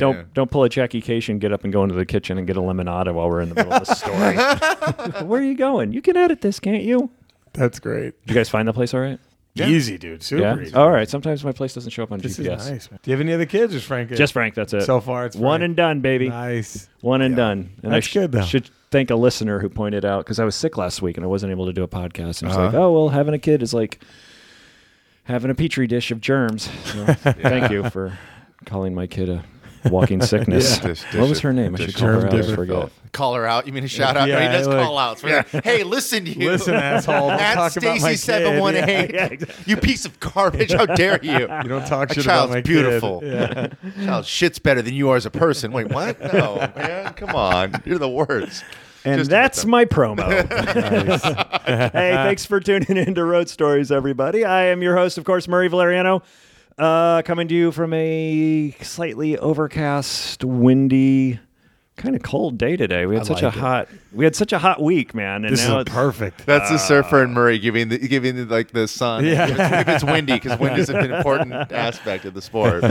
Don't don't pull a Jackie Kashian, get up and go into the kitchen and get a limonada while we're in the middle of the story. Where are you going? You can edit this, can't you? That's great. Did you guys find the place all right? Easy, dude. Super Yeah. easy. All right. Sometimes my place doesn't show up on This GPS. is nice, man. Do you have any other kids, or Frank? Just Frank. That's it. So far, it's one and done, baby. nice. One and done. And That's I sh- good, though. Should thank a listener who pointed out because I was sick last week and I wasn't able to do a podcast. And he's Uh-huh. like, "Oh well, having a kid is like having a petri dish of germs." So, thank you for calling my kid a walking sickness. Yeah. Dish- what was her of- name? I should call her out. I forget. Call her out. You mean a shout out? no, Yeah, he does like- call outs. We're hey, listen, you. Listen, asshole. Don't At talk about my Stacy seven one eight. kid. You piece of garbage! How dare you? You don't talk That shit about child's my kid. beautiful. Yeah. Child shit's better than you are as a person. Wait, what? No, man, come on. You're the worst. And Just that's my promo. hey, thanks for tuning in to Road Stories, everybody. I am your host, of course, Murray Valeriano, uh, coming to you from a slightly overcast, windy, kind of cold day today. We had such a it. hot, we had such a hot week, man. And This now is it's, perfect. That's the surfer and Murray giving the, giving the, like the sun. Yeah. If it's, if it's windy, because wind is an important aspect of the sport.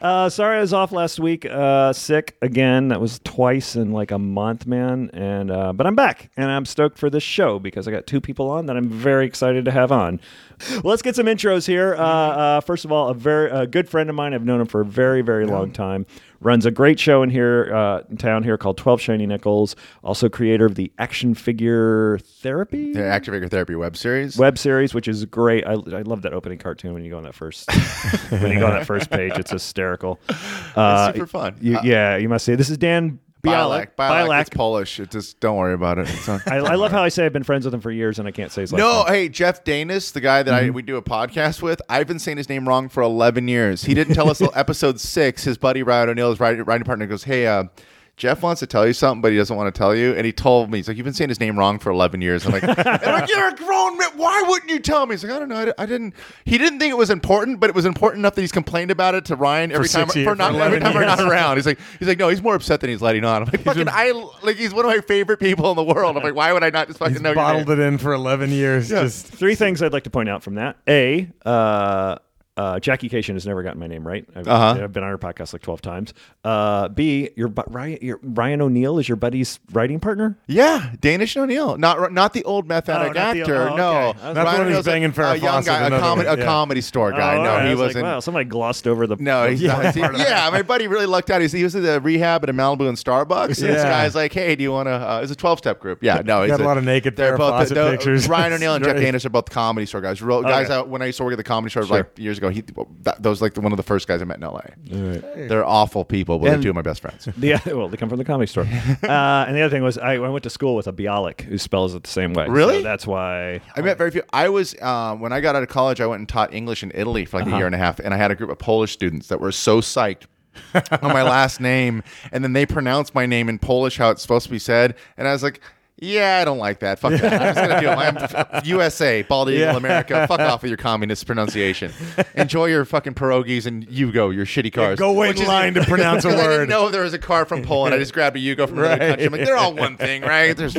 Uh, sorry, I was off last week, uh, sick again. That was twice in like a month, man. And uh, but I'm back, and I'm stoked for this show because I got two people on that I'm very excited to have on. Let's get some intros here. Uh, uh, first of all, a very a good friend of mine. I've known him for a very, very long time. Runs a great show in here uh, in town here called Twelve Shiny Nickels. Also, creator of the Action Figure Therapy The Active Figure Therapy web series. web series, which is great. I, I love that opening cartoon when you go on that first when you go on that first page. It's hysterical. Uh, super fun. You, Uh, yeah, you must see. This is Dan Bialek. Bialak. It's Polish. It just don't worry about it. I, I love how I say I've been friends with him for years and I can't say his last No, name. hey, Jeff Danis, the guy that Mm-hmm. I we do a podcast with, I've been saying his name wrong for 11 years. He didn't tell us till episode six. His buddy Ryan O'Neill, his writing, writing partner, goes, Hey, uh, Jeff wants to tell you something, but he doesn't want to tell you. And he told me, he's like, You've been saying his name wrong for 11 years. I'm like, I'm like You're a grown man. Why wouldn't you tell me? He's like, I don't know. I, I didn't. He didn't think it was important, but it was important enough that he's complained about it to Ryan every time six years- for not for every time we're not around. He's like, he's like, no, he's more upset than he's letting on. I'm like, fucking, I like, he's one of my favorite people in the world. I'm like, why would I not just fucking He's know? your bottled name? it in for 11 years. Just Three things I'd like to point out from that. A, uh, uh, Jackie Kashian has never gotten my name right. I've, Uh-huh. I've been on her podcast like 12 times. Uh, B, your, Ryan, your Ryan O'Neill is your buddy's writing partner? Yeah, Danish O'Neill, not not the old meth addict not the- actor. oh, no, okay. I Not the Ryan one who's O'Neill's a- banging Farrah a young guy, a, a yeah. comedy store guy. Oh, no, right. I he was wasn't. wow, somebody glossed over the. No, he's the not. that. yeah, my buddy really lucked out. He's, he was at the rehab at a Malibu and Starbucks. And this guy's like, "Hey, do you want to?" Uh, it's a twelve-step group. Yeah, no, he's Got a lot of naked They're both no, pictures. Ryan O'Neill and Jeff Great. Danis are both comedy store guys. Guys. When I used to work at the comedy store like years ago, he that, those like the, one of the first guys I met in L.A. They're awful people, but And- they're two of my best friends. The, well, they come from the comedy store. uh, and the other thing was, I, I went to school with a Bialek who spells it the same way. Really? So that's why. I met very few. I was um, when I got out of college. I went and taught English in Italy for like Uh-huh. a year and a half, and I had a group of Polish students that were so psyched on my last name, and then they pronounced my name in Polish how it's supposed to be said, and I was like. Yeah, I don't like that. Fuck that. I'm just gonna do it. I'm USA, Bald Eagle, Yeah. America. Fuck off with your communist pronunciation. Enjoy your fucking pierogies and Yugo, your shitty cars. go wait Which in line to pronounce a 'cause I didn't know there was a car from Poland. I just grabbed a Yugo from another Right. country. I'm like, they're all one thing, right? There's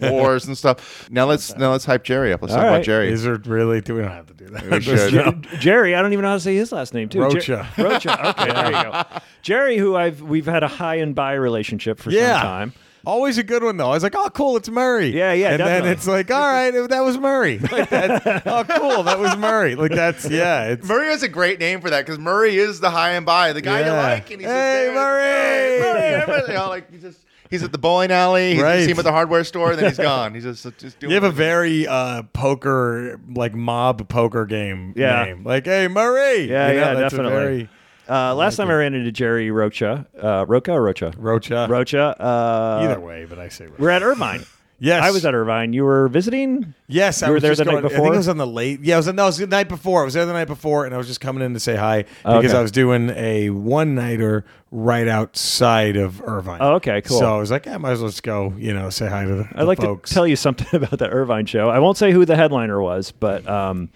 wars and stuff. Now let's now let's hype Jerry up. Let's All talk right. about Jerry. Is there really? Do we don't have to do that? We should. J- Jerry, I don't even know how to say his last name too. Rocha. Jer- Rocha. Okay, there you go. Jerry, who I've we've had a high and by relationship for Yeah. some time. Always a good one though. I was like, oh, cool, it's Murray. Yeah, yeah, And definitely. then it's like, all right, that was Murray. Like that's, oh, cool, that was Murray. Like that's yeah. It's Murray has a great name for that because Murray is the high and by, the guy you Yeah. like, and he's Hey, just there. Murray! Murray, everybody, you know, like he's just he's at the bowling alley. He's, Right. You see him at the hardware store, and then he's gone. He's just just doing. you have a very uh, poker like mob poker game Yeah. name. Like, hey, Murray. Yeah, You know, yeah, that's a definitely. very- Uh, last time I ran into Jerry Rocha, uh, Roca or Rocha, Rocha. Rocha. Uh, Either way, but I say Rocha. We're at Irvine. Yes. I was at Irvine. You were visiting. Yes, You I were was there just the night going- I think it was on the late. Yeah, it was. No, it was the night before. I was there the night before, and I was just coming in to say hi because okay. I was doing a one nighter right outside of Irvine. Oh, okay, cool. So I was like, yeah, might as well just go. You know, say hi to the, I'd like folks. to tell you something about the Irvine show. I won't say who the headliner was, but um,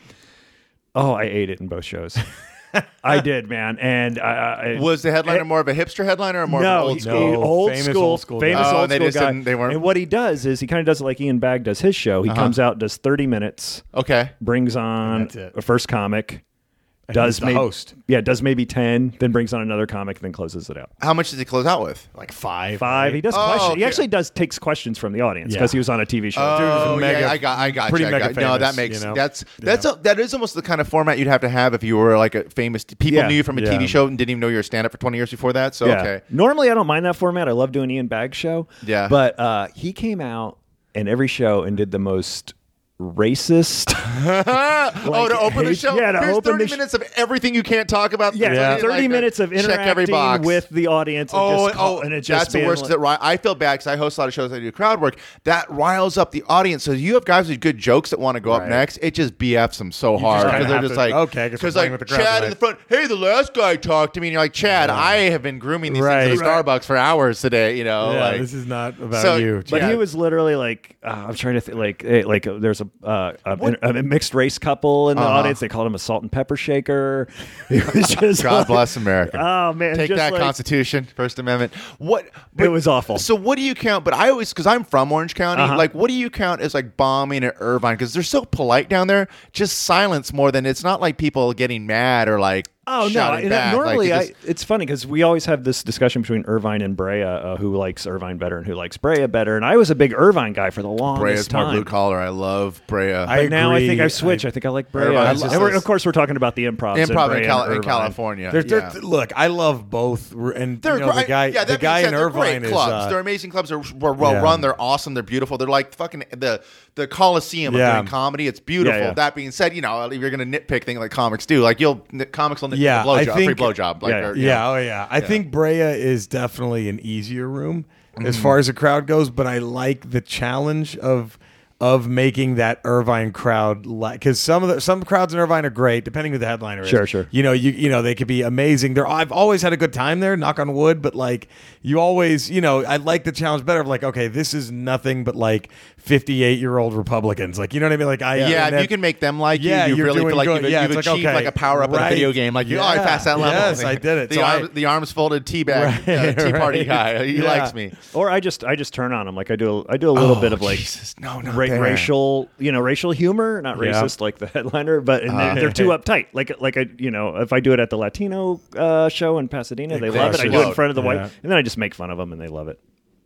oh, I ate it in both shows. I did, man. And I, I Was the headliner more of a hipster headliner or more no, of an old school? No, old famous school, old school guy. famous Oh, old and they school guy. didn't- they weren't- And what he does is he kind of does it like Ian Bagg does his show. Uh-huh. He comes out, does thirty minutes, Okay. brings on that's a first comic, And does he's the maybe, host. Yeah, does maybe ten, then brings on another comic, then closes it out. How much does he close out with? like five. Five. right? He does Oh, questions. He okay. actually does takes questions from the audience Yeah. because he was on a TV show. Oh, Dude, mega- yeah, I got, I got, pretty you, I mega got, No, that makes you know? that's that's a, that is almost the kind of format you'd have to have if you were like a famous. People Yeah. knew you from a Yeah. TV show and didn't even know you were a stand up for twenty years before that. So Yeah. okay, Normally, I don't mind that format. I love doing Ian Bagg's show. Yeah. But uh, he came out in every show and did the most racist. oh, to open the show. yeah, to Here's open thirty the sh- minutes of everything you can't talk about. yeah, Yeah. thirty Like, minutes of interacting with the audience. And Oh, just call, oh, and it just that's the worst. like- that ri- I feel bad because I host a lot of shows. I do crowd work. That riles up the audience. So you have guys with good jokes that want to go up next. It just BFs them so hard because they're just to- like okay, I guess we're because like with the Chad in the front. Hey, the last guy talked to me, and you're like Chad. I have been grooming these Right. things at Starbucks for hours today. You know, Yeah, like this is not about So- you. But he was literally like, uh, I'm trying to think, like, eh, like uh, there's a, uh, a, a mixed race couple in the Uh-huh. audience. They called him a salt and pepper shaker. It was just God like- bless America. Oh man, Take that like- Constitution, First Amendment. What It was awful. So what do you count? But I always because I'm from Orange County. Uh-huh. Like, what do you count as like bombing at Irvine? Because they're so polite down there. Just silence more than it's not like people getting mad or like Oh no! shouting I- back. normally, like, it I, it's funny because we always have this discussion between Irvine and Brea, uh, who likes Irvine better and who likes Brea better. And I was a big Irvine guy for the longest Brea's more time. blue collar. I love Brea. I but now I think. I've switched. I, think I like Brea. Irvine's And just of course, we're talking about the improv. Improv in, Cal- in California. They're, they're, yeah. Look, I love both, and They're you know, the guy, yeah, the guy being in said, they're Irvine great is. clubs. uh, they're amazing clubs. They're well, well Yeah. run. They're awesome. They're beautiful. They're like fucking the the Coliseum of doing comedy. It's beautiful. Yeah, yeah. That being said, you know if you're gonna nitpick things like comics do, like you'll comics will nitpick Yeah, a blowjob, I free think- blowjob. Like, Yeah, or, Yeah, know. oh yeah. I think Brea is definitely an easier room as Mm-hmm. far as the crowd goes, but I like the challenge of of making that Irvine crowd like because some of the some crowds in Irvine are great, depending who the headliner is. Sure, sure. You know, you you know they could be amazing. There, I've always had a good time there. Knock on wood, but like you always, you know, I like the challenge better of like, okay, this is nothing but like fifty eight year old Republicans. Like you know what I mean? Like I Yeah, if then- you can make them like Yeah, you, you you're really feel like good. you've, Yeah, you've it's like, achieved okay, like a power up in a video game. Like, you, oh, I Yeah. passed that level. Yes, I did it. The, So arm, I- the arms folded tea bag, Right, uh, tea party right. guy. He Yeah. likes me. Or I just I just turn on them. Like I do I do a little Oh, bit of like Jesus. No, not ra- racial you know racial humor, not Yeah. racist like the headliner, but and Uh-huh. they're, they're too uptight. Like like I you know if I do it at the Latino uh, show in Pasadena, they love it. I do it in front of the white, and then I just make fun of them and they love it.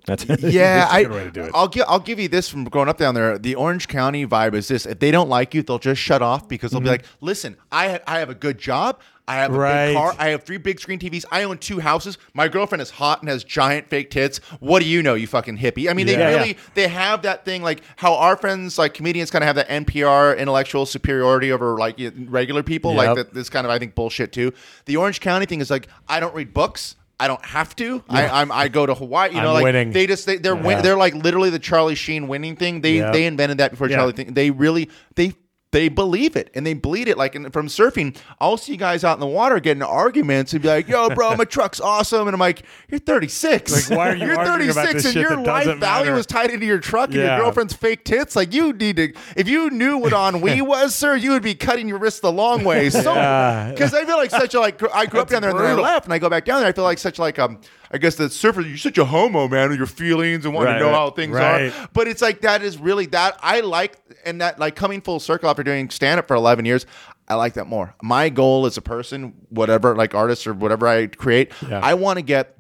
That's. Yeah, I, good way to do it. I'll give I'll give you this from growing up down there. The Orange County vibe is this: if they don't like you, they'll just shut off because they'll be mm-hmm. like, "Listen, I ha- I have a good job. I have a Right. big car. I have three big screen TVs. I own two houses. My girlfriend is hot and has giant fake tits. What do you know, you fucking hippie? I mean, they Yeah. Yeah, really yeah. they have that thing like how our friends like comedians kind of have that NPR intellectual superiority over like regular people. Like Yep. that, this kind of I think bullshit too. The Orange County thing is like I don't read books. I don't have to. I, I'm I go to Hawaii. You know, I'm like winning. they just they, they're win, they're like literally the Charlie Sheen winning thing. They Yeah. they invented that before Yeah. Charlie thing. They really they they believe it and they bleed it. Like and from surfing, I'll see you guys out in the water getting into arguments and be like, "Yo, bro, my truck's awesome," and I'm like, "You're 36. Like, why are you You're 36 and your life value matter?" is tied into your truck and your girlfriend's fake tits. Like you need to, if you knew what ennui was, sir, you would be cutting your wrist the long way. So Yeah. because I feel like such a like I grew up down there and then I brutal. left and I go back down there. I feel like such like um I guess the surfer you're such a homo man with your feelings and wanting Right, to know right. how things Right. are. But it's like that is really that I like and that like coming full circle after doing stand up for 11 years. I like that more. My goal as a person, whatever, like artist or whatever I create, Yeah. I want to get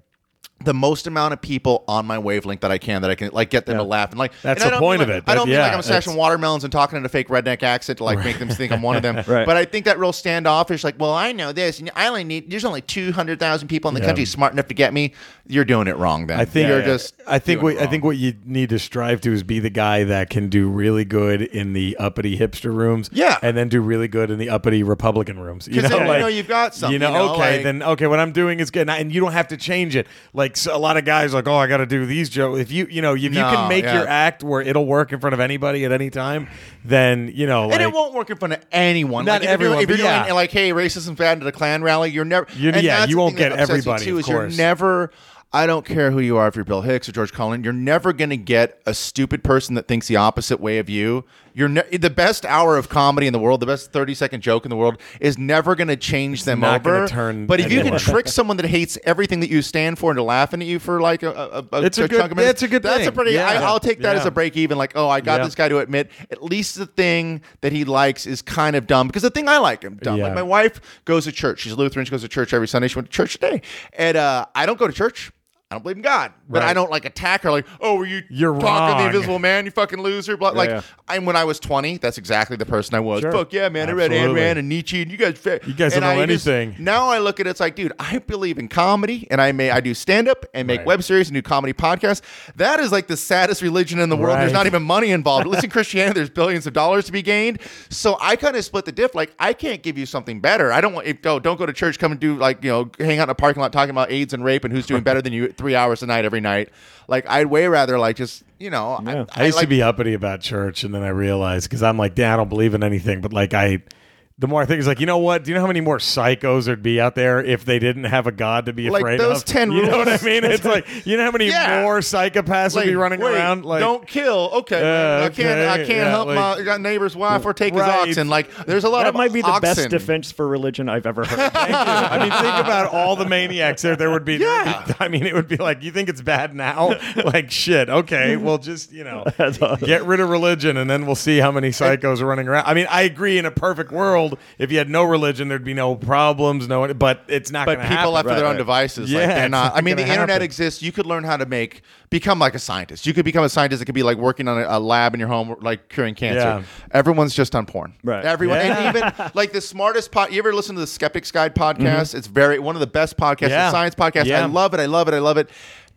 the most amount of people on my wavelength that I can that I can like get them to laugh and like That's and the point mean, of like- it. I don't That- mean like I'm smashing watermelons and talking in a fake redneck accent to like make them think I'm one of them. Right. But I think that real standoffish, like, well, I know this, and I only need. There's only two hundred thousand people in the Yeah. country smart enough to get me. You're doing it wrong. Then I think you're just. I think what I think what you need to strive to is be the guy that can do really good in the uppity hipster rooms, Yeah. and then do really good in the uppity Republican rooms. You know, then you know you've got something, You know, you know, okay, like- then okay, what I'm doing is good, and, I- and you don't have to change it. Like like a lot of guys like, oh, I got to do these jokes. If you, you know, if you No, can make yeah. your act where it'll work in front of anybody at any time, then you know, like, and it won't work in front of anyone. Not like, if you're everyone, If you're but doing, like, hey, racism's bad at a Klan rally, you're never. You're- and yeah, that's you the won't thing that get upsets everybody, Too, of is you're never. I don't care who you are, if you're Bill Hicks or George Carlin, you're never going to get a stupid person that thinks the opposite way of you. You're ne- the best hour of comedy in the world, the best 30 second joke in the world is never going to change them not gonna over. turn but if you can anyone. trick someone that hates everything that you stand for into laughing at you for like a, a, a It's a good- chunk of minutes, it's a good That's a thing. pretty. I, Yeah. I'll take that as Yeah. a break even. Like, oh, I got Yeah. this guy to admit at least the thing that he likes is kind of dumb because the thing I like him dumb. Yeah. Like my wife goes to church. She's Lutheran. She goes to church every Sunday. She went to church today, and uh, I don't go to church. I don't believe in God, but Right. I don't like attack her. Like, oh, were you You're talking to the. Invisible Man? You fucking loser. But like, yeah. I when I was twenty, that's exactly the person I was. Sure. Fuck yeah, man! I read Ayn Absolutely. Rand and Nietzsche, and you guys, You guys don't know I just- anything. now I look at it, it's like, dude, I believe in comedy, and I may I do stand up and make Right. web series and do comedy podcasts. That is like the saddest religion in the world. There's not even money involved. Listen, Christianity, there's billions of dollars to be gained. So I kind of split the diff. Like I can't give you something better. I don't want if oh, don't go to church. Come and do like you know hang out in a parking lot talking about AIDS and rape and who's doing better than you three hours a night every night. Like I'd way rather like just you know. Yeah. I used like, to be uppity about church, and then I realized because I'm like, damn, I don't believe in anything. But like, I, the more I think, it's like, you know what? Do you know how many more psychos there'd be out there if they didn't have a god to be Like afraid those of? 10 you know what I mean? It's like, you know how many Yeah. more psychopaths would be running wait, around? Like, don't kill. Okay, Yeah, I can't. I can't yeah, help like- my neighbor's wife or take Right. his oxen. Like there's a lot of That of might be the oxen. best defense for religion I've ever heard. I mean, think about all the maniacs there. There would be. Yeah. I mean, it would be like, you think it's bad now? Like, shit. Okay, well, just you know, get rid of religion, and then we'll see how many psychos are running around. I mean, I agree. In a perfect world, if you had no religion, there'd be no problems. No, but it's not. But people happen. left to their Right, own right. devices. Yeah, like they're not. not I mean, the gonna internet exists. You could learn how to make become like a scientist. You could become a scientist It could be like working on a, a lab in your home, like curing cancer. Yeah. Everyone's just on porn. Right. Everyone, Yeah. and even like the smartest pod. You ever listen to the Skeptics Guide podcast? It's very one of the best podcasts, Mm-hmm. Yeah. the science podcast. Yeah. I love it. I love it. I love it.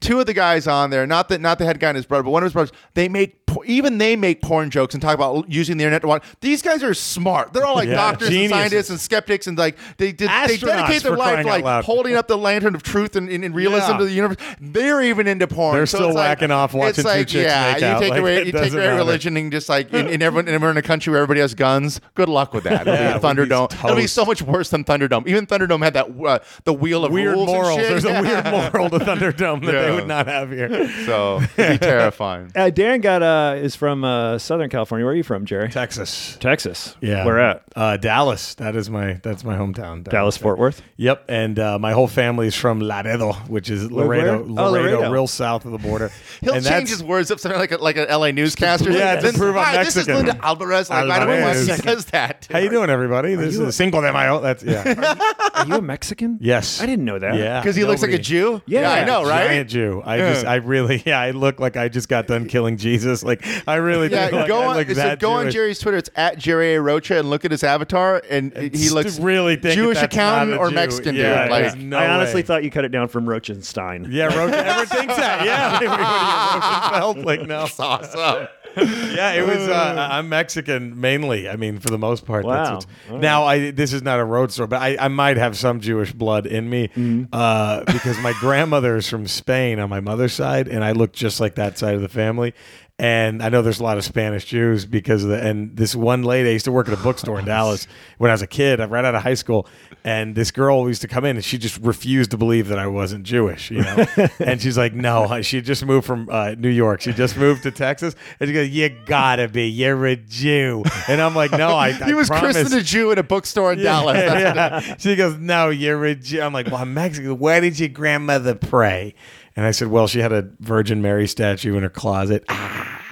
Two of the guys on there, not the not the head guy and his brother, but one of his brothers, they make po- even they make porn jokes and talk about using the internet to watch. These guys are smart. They're all like Yeah, doctors geniuses. and scientists and skeptics and like they did they dedicate their life crying to out like loud. holding up the lantern of truth and, and, and realism Yeah. to the universe. They're even into porn. They're So still it's like- whacking off watching It's two like, chicks yeah, make you out. take Like, away it you take away religion and just like in, in everyone and we're in a country where everybody has guns. Good luck with that. It'll Yeah, be it would be Thunderdome. It'll be so much worse than Thunderdome. Even Thunderdome had that uh, the wheel of Weird rules and morals. shit. There's Yeah. a weird moral to Thunderdome that they would not have here. So it'd be terrifying. Uh, Dan got uh, is from uh, Southern California. Where are you from, Jerry? Texas. Texas. Yeah. Where at? Uh, Dallas. That is my that's my hometown. Dallas, Fort Worth. Yep, and uh, my whole family is from Laredo, which is Laredo, where? Oh, Laredo, Laredo. real south of the border. He'll and change his words up something like a, like an LA newscaster. Yeah, to Then, prove I'm Hi, This is Linda Alvarez. Like, I don't know why he Alvarez. says that. How you doing, everybody? This is Cinco de Mayo. That's yeah. Are you a Mexican? yes, I didn't know that. Yeah, Because he looks like a nobody- Jew. Yeah. I know, right? Giant Jew. I just, I really, yeah, I look like I just got done killing Jesus. Like I really, Yeah, do. Like, go I on. look So that go on Jerry's Twitter. It's at Jerry A. Rocha and look at his avatar, and he looks really thinking Jewish accountant not or Jew. Mexican Yeah, dude. Like, no I honestly way. thought you cut it down from Rochenstein. Yeah, Rocha. Ever thinks that? Yeah, like, what are you, Rosenfeld? Like no. awesome. yeah, it was. Uh, I'm Mexican mainly. I mean, for the most part. Wow. That's what's, now, I this is not a road store, but I, I might have some Jewish blood in me Mm-hmm. uh, because my grandmother is from Spain on my mother's side, and I look just like that side of the family. And I know there's a lot of Spanish Jews because of the. And this one lady, I used to work at a bookstore in Dallas when I was a kid. I'm right out of high school, and this girl used to come in, and she just refused to believe that I wasn't Jewish. You know, and she's like, "No, she just moved from uh, New York. She just moved to Texas." And she goes, "You gotta be. You're a Jew." And I'm like, "No, I." He I was promise. christened a Jew in a bookstore in Dallas. Yeah. She goes, "No, you're a Jew." I'm like, "Well, I'm Mexican. Where did your grandmother pray?" And I said, "Well, she had a Virgin Mary statue in her closet." Ah,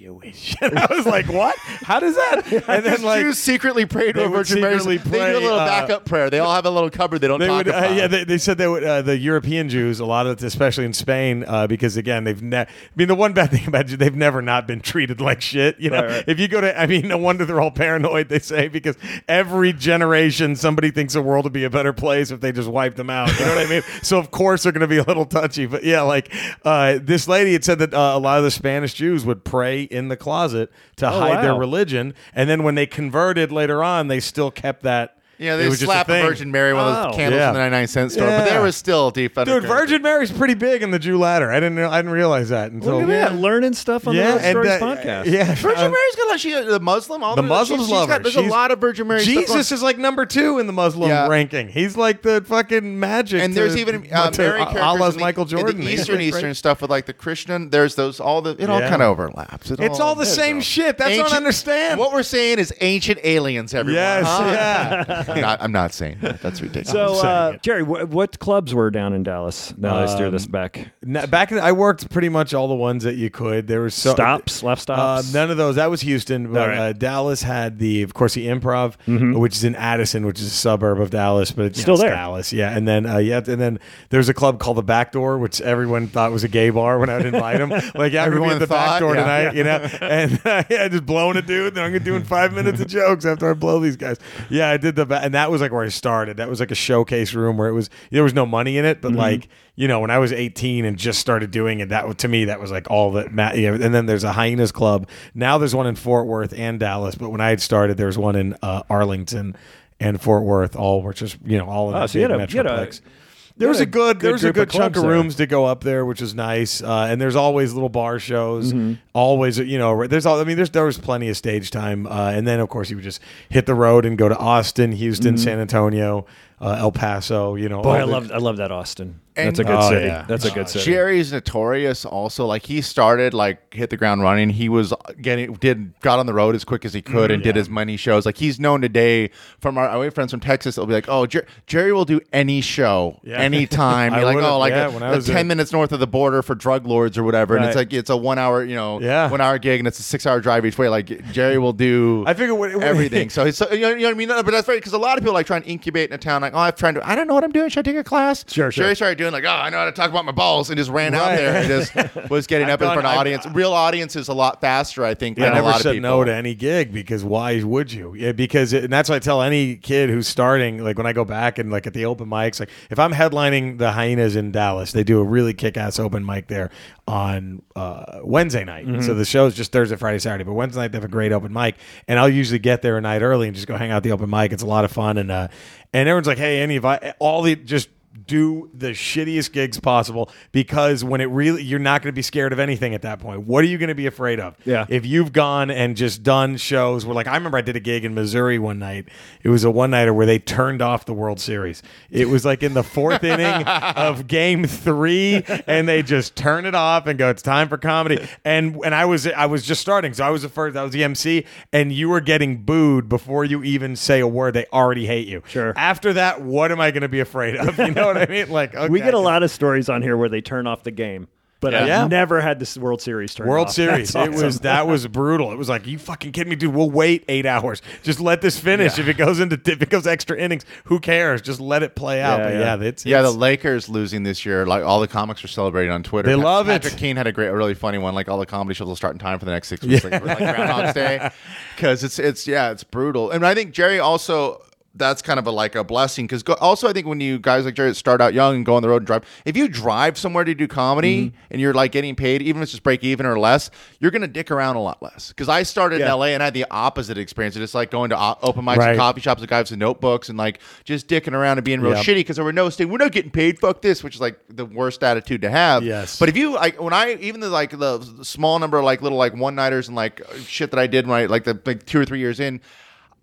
you're Jewish. And I was like, "What? How does that?" And then like. Jews secretly pray to they a would Virgin Mary. secretly They do a little uh, backup prayer. They all have a little cupboard they don't They talk would, uh, yeah. They, they said they would. Uh, the European Jews, a lot of, especially in Spain, uh, because again, they've. Ne- I mean, the one bad thing about you, they've never not been treated like shit. You know, Right, right. if you go to, I mean, no wonder they're all paranoid. They say because every generation somebody thinks the world would be a better place if they just wiped them out. You know what I mean? So of course they're going to be a little touchy. But yeah, like uh, this lady had said that uh, a lot of the Spanish Jews would pray in the closet to oh, hide their religion, and then when they converted later on, they still kept that Yeah, It they was a slap a, thing. Virgin Mary one of Oh. those candles Yeah. in the 99 cent store, but there was still deep Dude. Virgin Mary's pretty big in the Jew ladder. I didn't know, I didn't realize that until Look at that, learning stuff on yeah, the Road Stories and, uh, podcast. Yeah, Virgin uh, Mary's got like she the Muslim. All The the, Muslims she's, love she's got, her. There's She's- a lot of Virgin Mary. stuff Jesus is like number two in the Muslim Yeah. ranking. He's like the fucking magic. and to- there's even uh, to Mary characters Allah's in the, Michael in Jordan. the Eastern Eastern stuff with like the Christian. There's those all the it all kind of overlaps. It's all the same shit. That's what I don't understand. What we're saying is ancient aliens. Everyone. Yes, yeah. I'm not, I'm not saying that. That's ridiculous. So, uh. Jerry, wh- what clubs were down in Dallas? Now that I steer this back. No, back in, I worked pretty much all the ones that you could. There was so, Stops, left Uh, stops. none of those. That was Houston. But, All right. uh, Dallas had the, of course, the Improv, which is in Addison, which is a suburb of Dallas, but it's Still know, it's there. Dallas, yeah. And then, uh, yeah, and then there's a club called the Back Door, which everyone thought was a gay bar when I would invite them. Like, yeah, I'm gonna be Everyone at the back thought, door yeah. tonight, you know. And uh, yeah, just blowing a dude. Then I'm gonna doing five minutes of jokes after I blow these guys. Yeah, I did the, and that was like where I started. That was like a showcase room where it was there was no money in it, but like you know, when I was 18 and just started doing it, that to me that was like all that. Ma- and then there's a Hyenas Club. Now there's one in Fort Worth and Dallas, but when I had started, there was one in uh, Arlington and Fort Worth. All which is you know all in Oh, that so you had a- you had a- metroplex. There was a good, there was a good chunk of rooms to go up there, which is nice. Uh, and there's always little bar shows. Mm-hmm. Always, you know, there's all. I mean, there's there was plenty of stage time. Uh, and then of course you would just hit the road and go to Austin, Houston, San Antonio, uh, El Paso. You know, Mm-hmm. Boy, all I the- love I love that Austin. And- That's a good Oh, city. yeah. That's a good city. Jerry's notorious also like he started like hit the ground running. He was getting did got on the road as quick as he could mm-hmm. and did as many shows. Like he's known today from our, our friends from Texas. They'll be like, "Oh, Jer- Jerry will do any show, Yeah. anytime." I Be like, would've- "Oh, like yeah, a- when I a was ten a- minutes north of the border for drug lords or whatever." And it's Right. like it's a one hour, you know, Yeah. one hour gig, and it's a six hour drive each way. Like Jerry will do. I figure what, what- everything. So he's, you know, you know what I mean. But that's right because a lot of people like try and incubate in a town. Like, oh, I'm trying to. I don't know what I'm doing. Should I take a class? Sure, sure. Jerry started doing like, oh, I know how to talk about my balls, and just ran out there and just was getting up in front of I've- audience. Real audience is a lot faster, I think, I than a never lot of said people. no to any gig because why would you? Yeah, because it, and that's what I tell any kid who's starting. Like when I go back and like at the open mics, like if I'm headlining the Hyenas in Dallas, they do a really kick-ass open mic there on uh, Wednesday night. So the show's just Thursday, Friday, Saturday, but Wednesday night they have a great open mic, and I'll usually get there a night early and just go hang out at the open mic. It's a lot of fun, and uh, and everyone's like, hey, any of I all the just do the shittiest gigs possible because when it really you're not going to be scared of anything at that point. What are you going to be afraid of? Yeah. If you've gone and just done shows where like I remember I did a gig in Missouri one night. It was a one nighter where they turned off the World Series. It was like in the fourth inning of game 3 and they just turn it off and go it's time for comedy. And and I was I was just starting. So I was the first I was the MC and you were getting booed before you even say a word. They already hate you. Sure. After that, what am I going to be afraid of? You know what I mean? Like okay. We get a lot of stories on here where they turn off the game, but I've Yeah. never had this World Series turn World off. Series. That's It was that was brutal. It was like you fucking kidding me, dude. We'll wait eight hours. Just let this finish. If it goes into if it goes extra innings, who cares? Just let it play out. Yeah, but yeah. yeah, it's, Yeah, the Lakers losing this year. Like all the comics are celebrating on Twitter. They Pat- love it. Patrick Keane had a great, a really funny one. Like all the comedy shows will start in time for the next six weeks, like, like Groundhog's Day, because it's it's yeah, it's brutal. And I think Jerry also. That's kind of a like a blessing because also I think when you guys like Jerry start out young and go on the road and drive, if you drive somewhere to do comedy Mm-hmm. and you're like getting paid, even if it's just break even or less, you're gonna dick around a lot less. Because I started Yeah. in LA and I had the opposite experience. It's like going to open mics Right. and coffee shops with guys with notebooks and like just dicking around and being real Yep. shitty because there were no state. We're not getting paid. Fuck this, which is like the worst attitude to have. Yes. But if you like, when I even the like the small number of like little like one nighters and like shit that I did when I like the like two or three years in.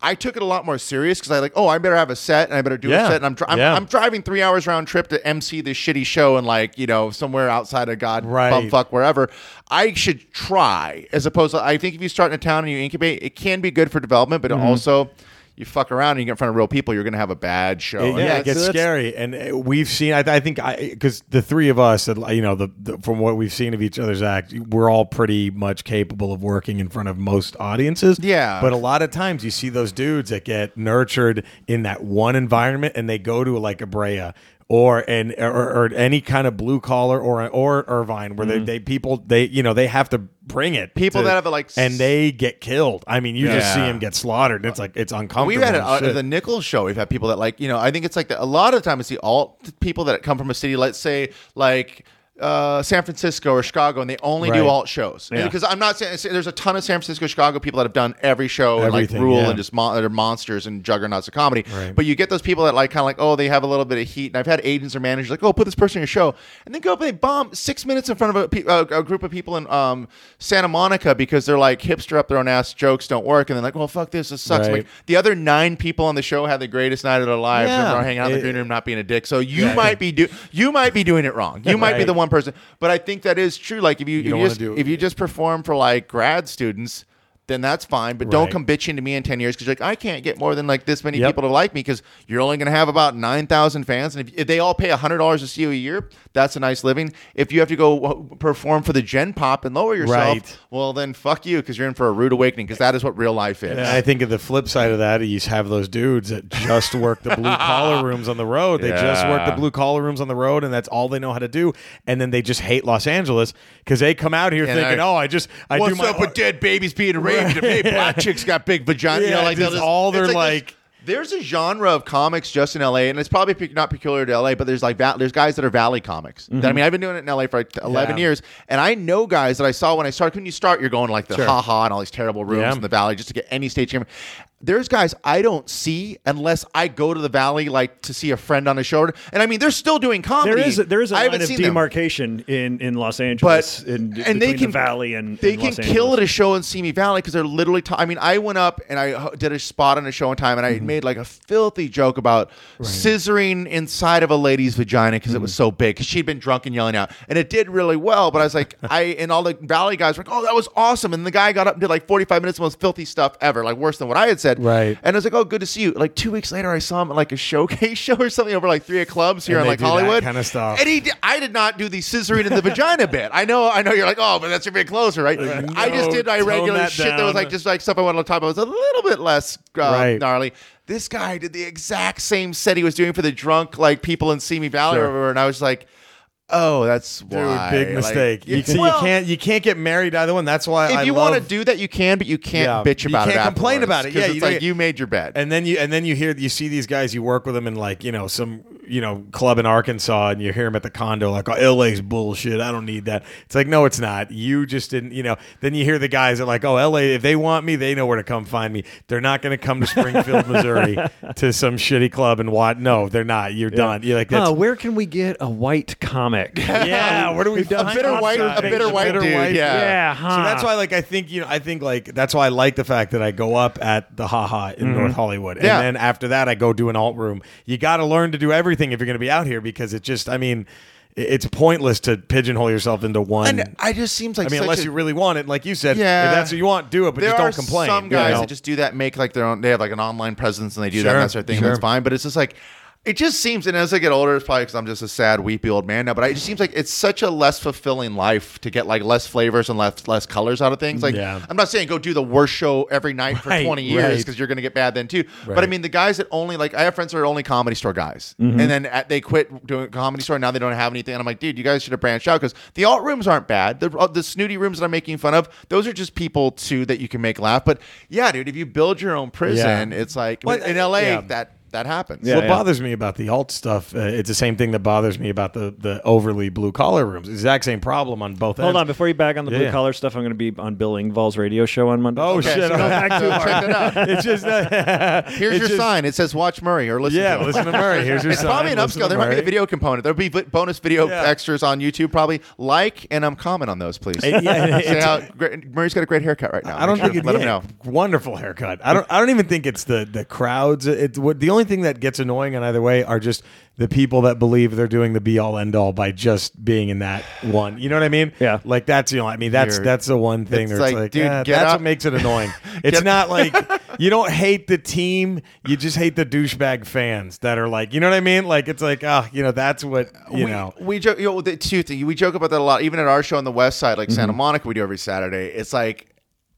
I took it a lot more serious because I like, oh, I better have a set and I better do Yeah. a set. And I'm, dri- I'm, Yeah. I'm driving three hours round trip to MC this shitty show and like, you know, somewhere outside of God, Right. bumfuck, wherever. I should try as opposed to, I think if you start in a town and you incubate, it can be good for development, but Mm-hmm. also you fuck around and you get in front of real people, you're going to have a bad show. It- And yeah, it gets that's- scary, and uh, we've seen. I, I think I because the three of us, you know, the, the from what we've seen of each other's act, we're all pretty much capable of working in front of most audiences. Yeah. but a lot of times you see those dudes that get nurtured in that one environment, and they go to like a Brea. Or and or, or any kind of blue collar or or Irvine where they, they people they you know they have to bring it Mm-hmm. People to- that have, like, and they get killed. I mean, you just see them get slaughtered. and It's like it's uncomfortable. We've had it uh, the Nickels show. We've had people that like you know. I think it's like the, a lot of the time it's the alt people that come from a city. Let's say like uh, San Francisco or Chicago, and they only do alt shows. Yeah. Because I'm not saying there's a ton of San Francisco, Chicago people that have done every show and like rule yeah. and just mon- they're monsters and juggernauts of comedy. Right. But you get those people that like kind of like oh they have a little bit of heat. And I've had agents or managers like oh put this person in your show, and then go up and they bomb six minutes in front of a, pe- a, a group of people in um, Santa Monica because they're like hipster up their own ass jokes don't work, and they're like well fuck this this sucks. Right. Like, the other nine people on the show had the greatest night of their lives. Yeah. and they're hanging out in the green room, not being a dick. So you might be do you might be doing it wrong. You might be the one person. But I think that is true. Like if you, if you just if you just perform for like grad students. Then that's fine, but don't come bitching to me in ten years because you're like I can't get more than like this many Yep. people to like me because you're only going to have about nine thousand fans, and if, if they all pay hundred dollars to see you a year, that's a nice living. If you have to go uh, perform for the Gen Pop and lower yourself, Right. well then fuck you because you're in for a rude awakening because that is what real life is. And I think of the flip side of that, you have those dudes that just work the blue collar rooms on the road. They just work the blue collar rooms on the road, and that's all they know how to do. And then they just hate Los Angeles because they come out here And thinking, I- "Oh, I just I What's do my up with dead babies being raped? And hey, black chicks got big vagina. you know, Yeah, like just all they're it's like- There's, there's a genre of comics just in LA, and it's probably not peculiar to LA, but there's like there's guys that are Valley comics. That- I mean, I've been doing it in LA for like 11 Mm-hmm. Yeah. years, and I know guys that I saw when I started. When you start, you're going like the Sure. ha ha and all these terrible rooms Yeah. in the Valley just to get any stage camera. There's guys I don't see unless I go to the Valley, like to see a friend on a show. And I mean, they're still doing comedy. There is there is a I line of them. demarcation in in Los Angeles, but in, and they can the Valley and they and can kill at a show in Simi Valley because they're literally. T- I mean, I went up and I did a spot on a show one time, and I Mm-hmm. made like a filthy joke about scissoring inside of a lady's vagina because it was Mm-hmm. so big because she'd been drunk and yelling out, and it did really well. But I was like, I and all the Valley guys were like, "Oh, that was awesome!" And the guy got up and did like forty five minutes of most filthy stuff ever, like worse than what I had said. Right. And I was like, "Oh, good to see you." Like two weeks later, I saw him at like a showcase show or something over like three of clubs here And in like Hollywood, kinda stuff. And he, did, I did not do the scissoring in the vagina bit. I know, I know. You're like, oh, but that's your bit closer, right? I just no, did my tone regular that shit that was like just like stuff I wanted to talk about. It was a little bit less uh, Right. gnarly. This guy did the exact same set he was doing for the drunk like people in Simi Valley, or whatever, and I was like, oh, that's Dude, why. big Like, mistake. you, well, you can't you can't get married to either one. That's why If I you love, want to do that, you can, but you can't Yeah. bitch You about it. You can't complain afterwards, about it. 'cause Yeah, it's you like you made your bed. And then you and then you hear you see these guys you work with them in like you know some you know club in Arkansas and you hear them at the condo like oh, LA's bullshit I don't need that it's like no it's not you just didn't you know then you hear the guys that are like oh LA if they want me they know where to come find me they're not going to come to Springfield Missouri to some shitty club and what no they're not you're done you're like that's Huh, where can we get a white comic? yeah where do we We've done find bitter that white, guy? a bitter white dude. Yeah. yeah, So huh. that's why, like, I think you know, I think like that's why I like the fact that I go up at the haha in mm-hmm. North Hollywood, and Yeah. then after that, I go do an alt room. You got to learn to do everything if you're going to be out here because it just, I mean, i- it's pointless to pigeonhole yourself into one. And I just seems like I mean, such unless a- you really want it, like you said, Yeah. if that's what you want, do it, but there just are don't complain. Some you guys know? that just do that, make like their own. They have like an online presence and they do that Sure, and that sort of thing. sure. That's fine. But it's just like it just seems. And as I get older, it's probably because I'm just a sad, weepy old man now. But it just seems like it's such a less fulfilling life to get like less flavors and less less colors out of things. Like Yeah. I'm not saying go do the worst show every night for Right, 20 years right. because you're going to get bad then too. But I mean, the guys that only like I have friends that are only comedy store guys, Mm-hmm. and then at, they quit doing comedy store. Now they don't have anything. And I'm like, dude, you guys should have branched out because the alt rooms aren't bad. The uh, the snooty rooms that I'm making fun of, those are just people too that you can make laugh. But yeah, dude, if you build your own prison, Yeah. it's like Well, in LA yeah. that that happens. Yeah, what bothers me about the alt stuff, uh, it's the same thing that bothers me about the the overly blue collar rooms. Exact same problem on both Hold ends. on, before you back on the Yeah, blue collar stuff, I'm going to be on Bill Engvall's radio show on Monday. Oh Okay, shit! so go back to check it out. it's just uh, Here's it's your just- sign. It says watch Murray or listen Yeah, to listen to Murray. Here's your It's sign. probably an upscale. There might be a video component. There'll be vi- bonus video Yeah. extras on YouTube. Probably like and um comment on those, please. And- yeah, Say how great, Murray's got a great haircut right now. I don't sure think to it, let him know. Wonderful haircut. I don't. I don't even think it's the the crowds. It's what the only thing that gets annoying in either way are just the people that believe they're doing the be all end all by just being in that one. You know what I mean? Yeah. Like that's you know. I mean that's You're- that's the one thing. That's like, like, dude, eh, that's up. what makes it annoying. It's not like you don't hate the team. You just hate the douchebag fans that are like, you know what I mean? Like it's like, ah, you know, that's what you we, know. we joke. You know, the two things we joke about that a lot. Even at our show on the West Side, like Mm-hmm. Santa Monica, we do every Saturday. It's like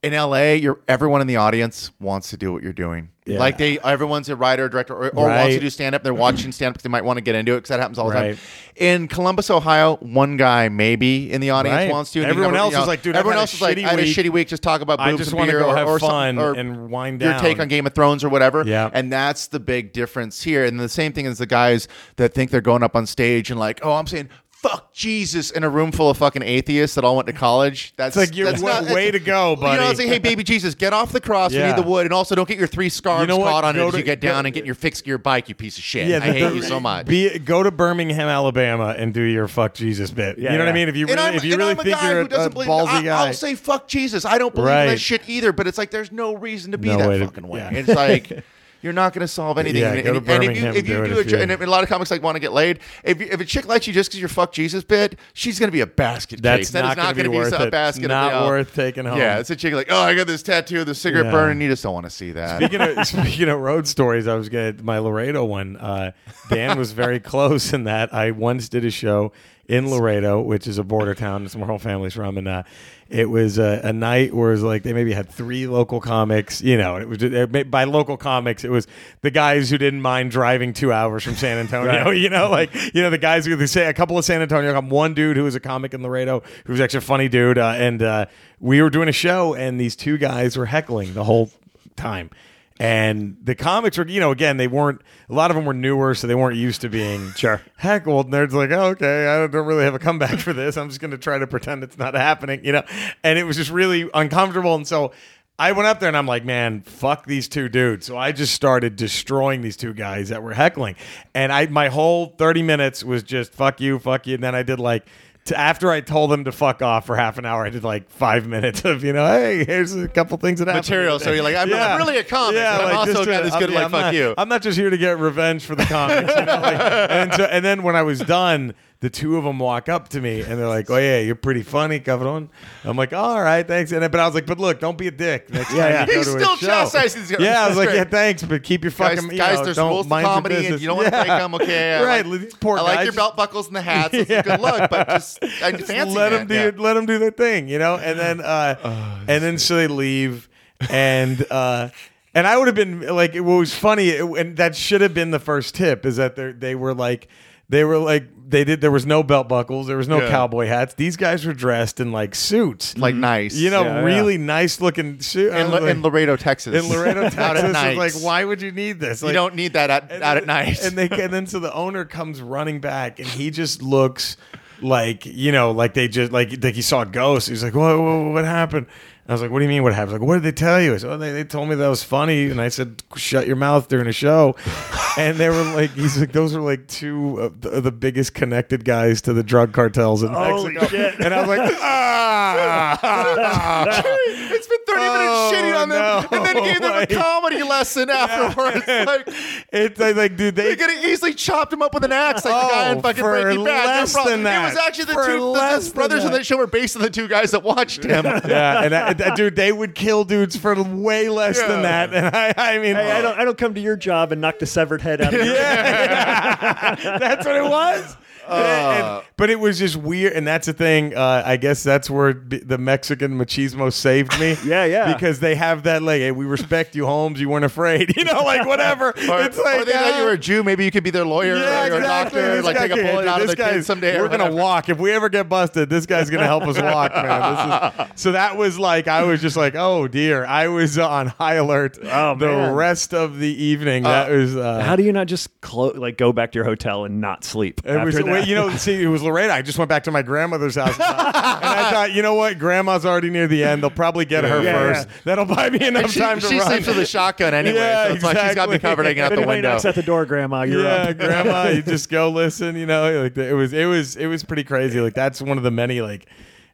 in LA, you're everyone in the audience wants to do what you're doing. Yeah. Like they, everyone's a writer, or director, or, or wants to do stand up. They're watching stand up because they might want to get into it because that happens all the Right. time. In Columbus, Ohio, one guy maybe in the audience Right. wants to. Everyone you else you know, is like, dude, everyone else is like, shitty I had a shitty week. Just talk about I boobs just and beer go or, have or fun or and wind up. Your take on Game of Thrones or whatever. Yeah. And that's the big difference here. And the same thing is the guys that think they're going up on stage and like, oh, I'm saying fuck Jesus in a room full of fucking atheists that all went to college. That's It's like you're that's way, not, way to go, buddy. You know, it's like, hey, baby Jesus, get off the cross. We Yeah. need the wood, and also don't get your three scarves You know what? caught on Go it as to- you get down and get your fixed gear bike. You piece of shit. I the- hate you so much. Be, go to Birmingham, Alabama, and do your fuck Jesus bit. You know what I yeah. mean? If you really, if you really think you're a, a ballsy I, guy, I'll say fuck Jesus. I don't believe in Right. that shit either. But it's like there's no reason to be No that to- fucking way. yeah. It's like. You're not going to solve anything. Yeah, and, go to and- and if you, if you do it a, if and a lot of comics like want to get laid, if you, if a chick likes you just because you're fuck Jesus bit, she's going to be a basket That's case. That not is gonna be going to worth be a it. basket. It's not of, the, worth taking home. Yeah, it's a chick like, oh, I got this tattoo, of the cigarette Yeah. burning. You just don't want to see that. Speaking of speaking of road stories, I was gonna my Laredo one. Uh, Dan was very close in that. I once did a show in Laredo, which is a border town. It's where my whole family's from, and uh, it was a, a night where it was like they maybe had three local comics. You know, it was it, by local comics. It was the guys who didn't mind driving two hours from San Antonio. You know, like you know the guys who they say a couple of San Antonio. like, One dude who was a comic in Laredo, who was actually a funny dude, uh, and uh, we were doing a show, and these two guys were heckling the whole time. And the comics were, you know, again, they weren't. A lot of them were newer, so they weren't used to being Sure. heckled. And they're just like, oh, okay, I don't really have a comeback for this. I'm just going to try to pretend it's not happening, you know. And it was just really uncomfortable. And so I went up there and I'm like, man, fuck these two dudes. So I just started destroying these two guys that were heckling. And I, my whole 30 minutes was just fuck you, fuck you. And then I did like. To, after I told them to fuck off for half an hour, I did like five minutes of you know, hey, here's a couple things that happened. Material, so you're like, I'm- I'm really a comic, but I'm also got this good, I'm- like, fuck not- you. I'm not just here to get revenge for the comics. You know? like, and, so, and then when I was done, the two of them walk up to me and they're like, "Oh yeah, you're pretty funny, Cabrón." I'm like, "All right, thanks." And but I was like, "But look, don't be a dick next time yeah. you to a still show." chastising. Yeah, I was like. "Yeah, thanks, but keep your guys, fucking you guys know, there's rules to comedy, and you don't want to Yeah. them. Okay, I right? Like, these poor I like guys your belt buckles and the hats. It's a good look, but just I just fancy let them do yeah. let them do their thing, you know. And then uh, Oh, and then so they leave, and uh, and I would have been like, it was funny, and that should have been the first tip is that they they were like. They were like they did. There was no belt buckles. There was no Yeah. cowboy hats. These guys were dressed in like suits, like nice, you know, Yeah, yeah. really nice looking suit. I in, was La- like- in Laredo, Texas. in Laredo, Out Texas. at It's night. like, why would you need this? You don't need that at, and out then- at night. And they and then so the owner comes running back and he just looks like you know like they just like like he saw a ghost. He's like, whoa, whoa, whoa, what happened? I was like, what do you mean what happened? Like, what did they tell you? I said, oh, they, they told me that was funny. And I said, shut your mouth during a show. and they were like, he's like, those are like two of the, the biggest connected guys to the drug cartels in Holy Mexico. shit. And I was like, ah. it's been 30 Oh, minutes shitting on them, no, and then gave them like- a comedy lesson afterwards. Like, it's like, like, dude, they could have easily chopped him up with an axe like the guy Oh, in fucking for Breaking Bad. Less than It was actually the For two the, brothers on that. that show were based on the two guys that watched him. yeah, and I, I- dude, they would kill dudes for way less than that. And I, I mean, Hey, I don't, I don't come to your job and knock the severed head out of your yeah, that's what it was. And- and- but it was just weird, and that's the thing. Uh, I guess that's where b- the Mexican machismo saved me. Yeah, yeah. Because they have that like, hey, we respect you, Holmes. You weren't afraid, you know, like whatever. Or, it's like or they thought ah. you were a Jew. Maybe you could be their lawyer Yeah, or your exactly. doctor. This Like take a bullet out of this their kid someday. We're gonna walk. If we ever get busted, this guy's gonna help us walk, man. This is, so that was like I was just like, oh dear. I was on high alert. Oh, the man. rest of the evening. that was. Uh, How do you not just clo- like go back to your hotel and not sleep? it was, after that? you know, see, it was Laredo. I just went back to my grandmother's house, and I thought, you know what, Grandma's already near the end. They'll probably get her Yeah, first. yeah. That'll buy me enough She, time to she run. sleeps with a shotgun anyway, Yeah, so it's like she's got me exactly. covered hanging out if the anybody window. knocks at the door, Grandma, you're yeah, up. grandma, you just go listen. You know, like it was, it was, it was pretty crazy. Like that's one of the many like,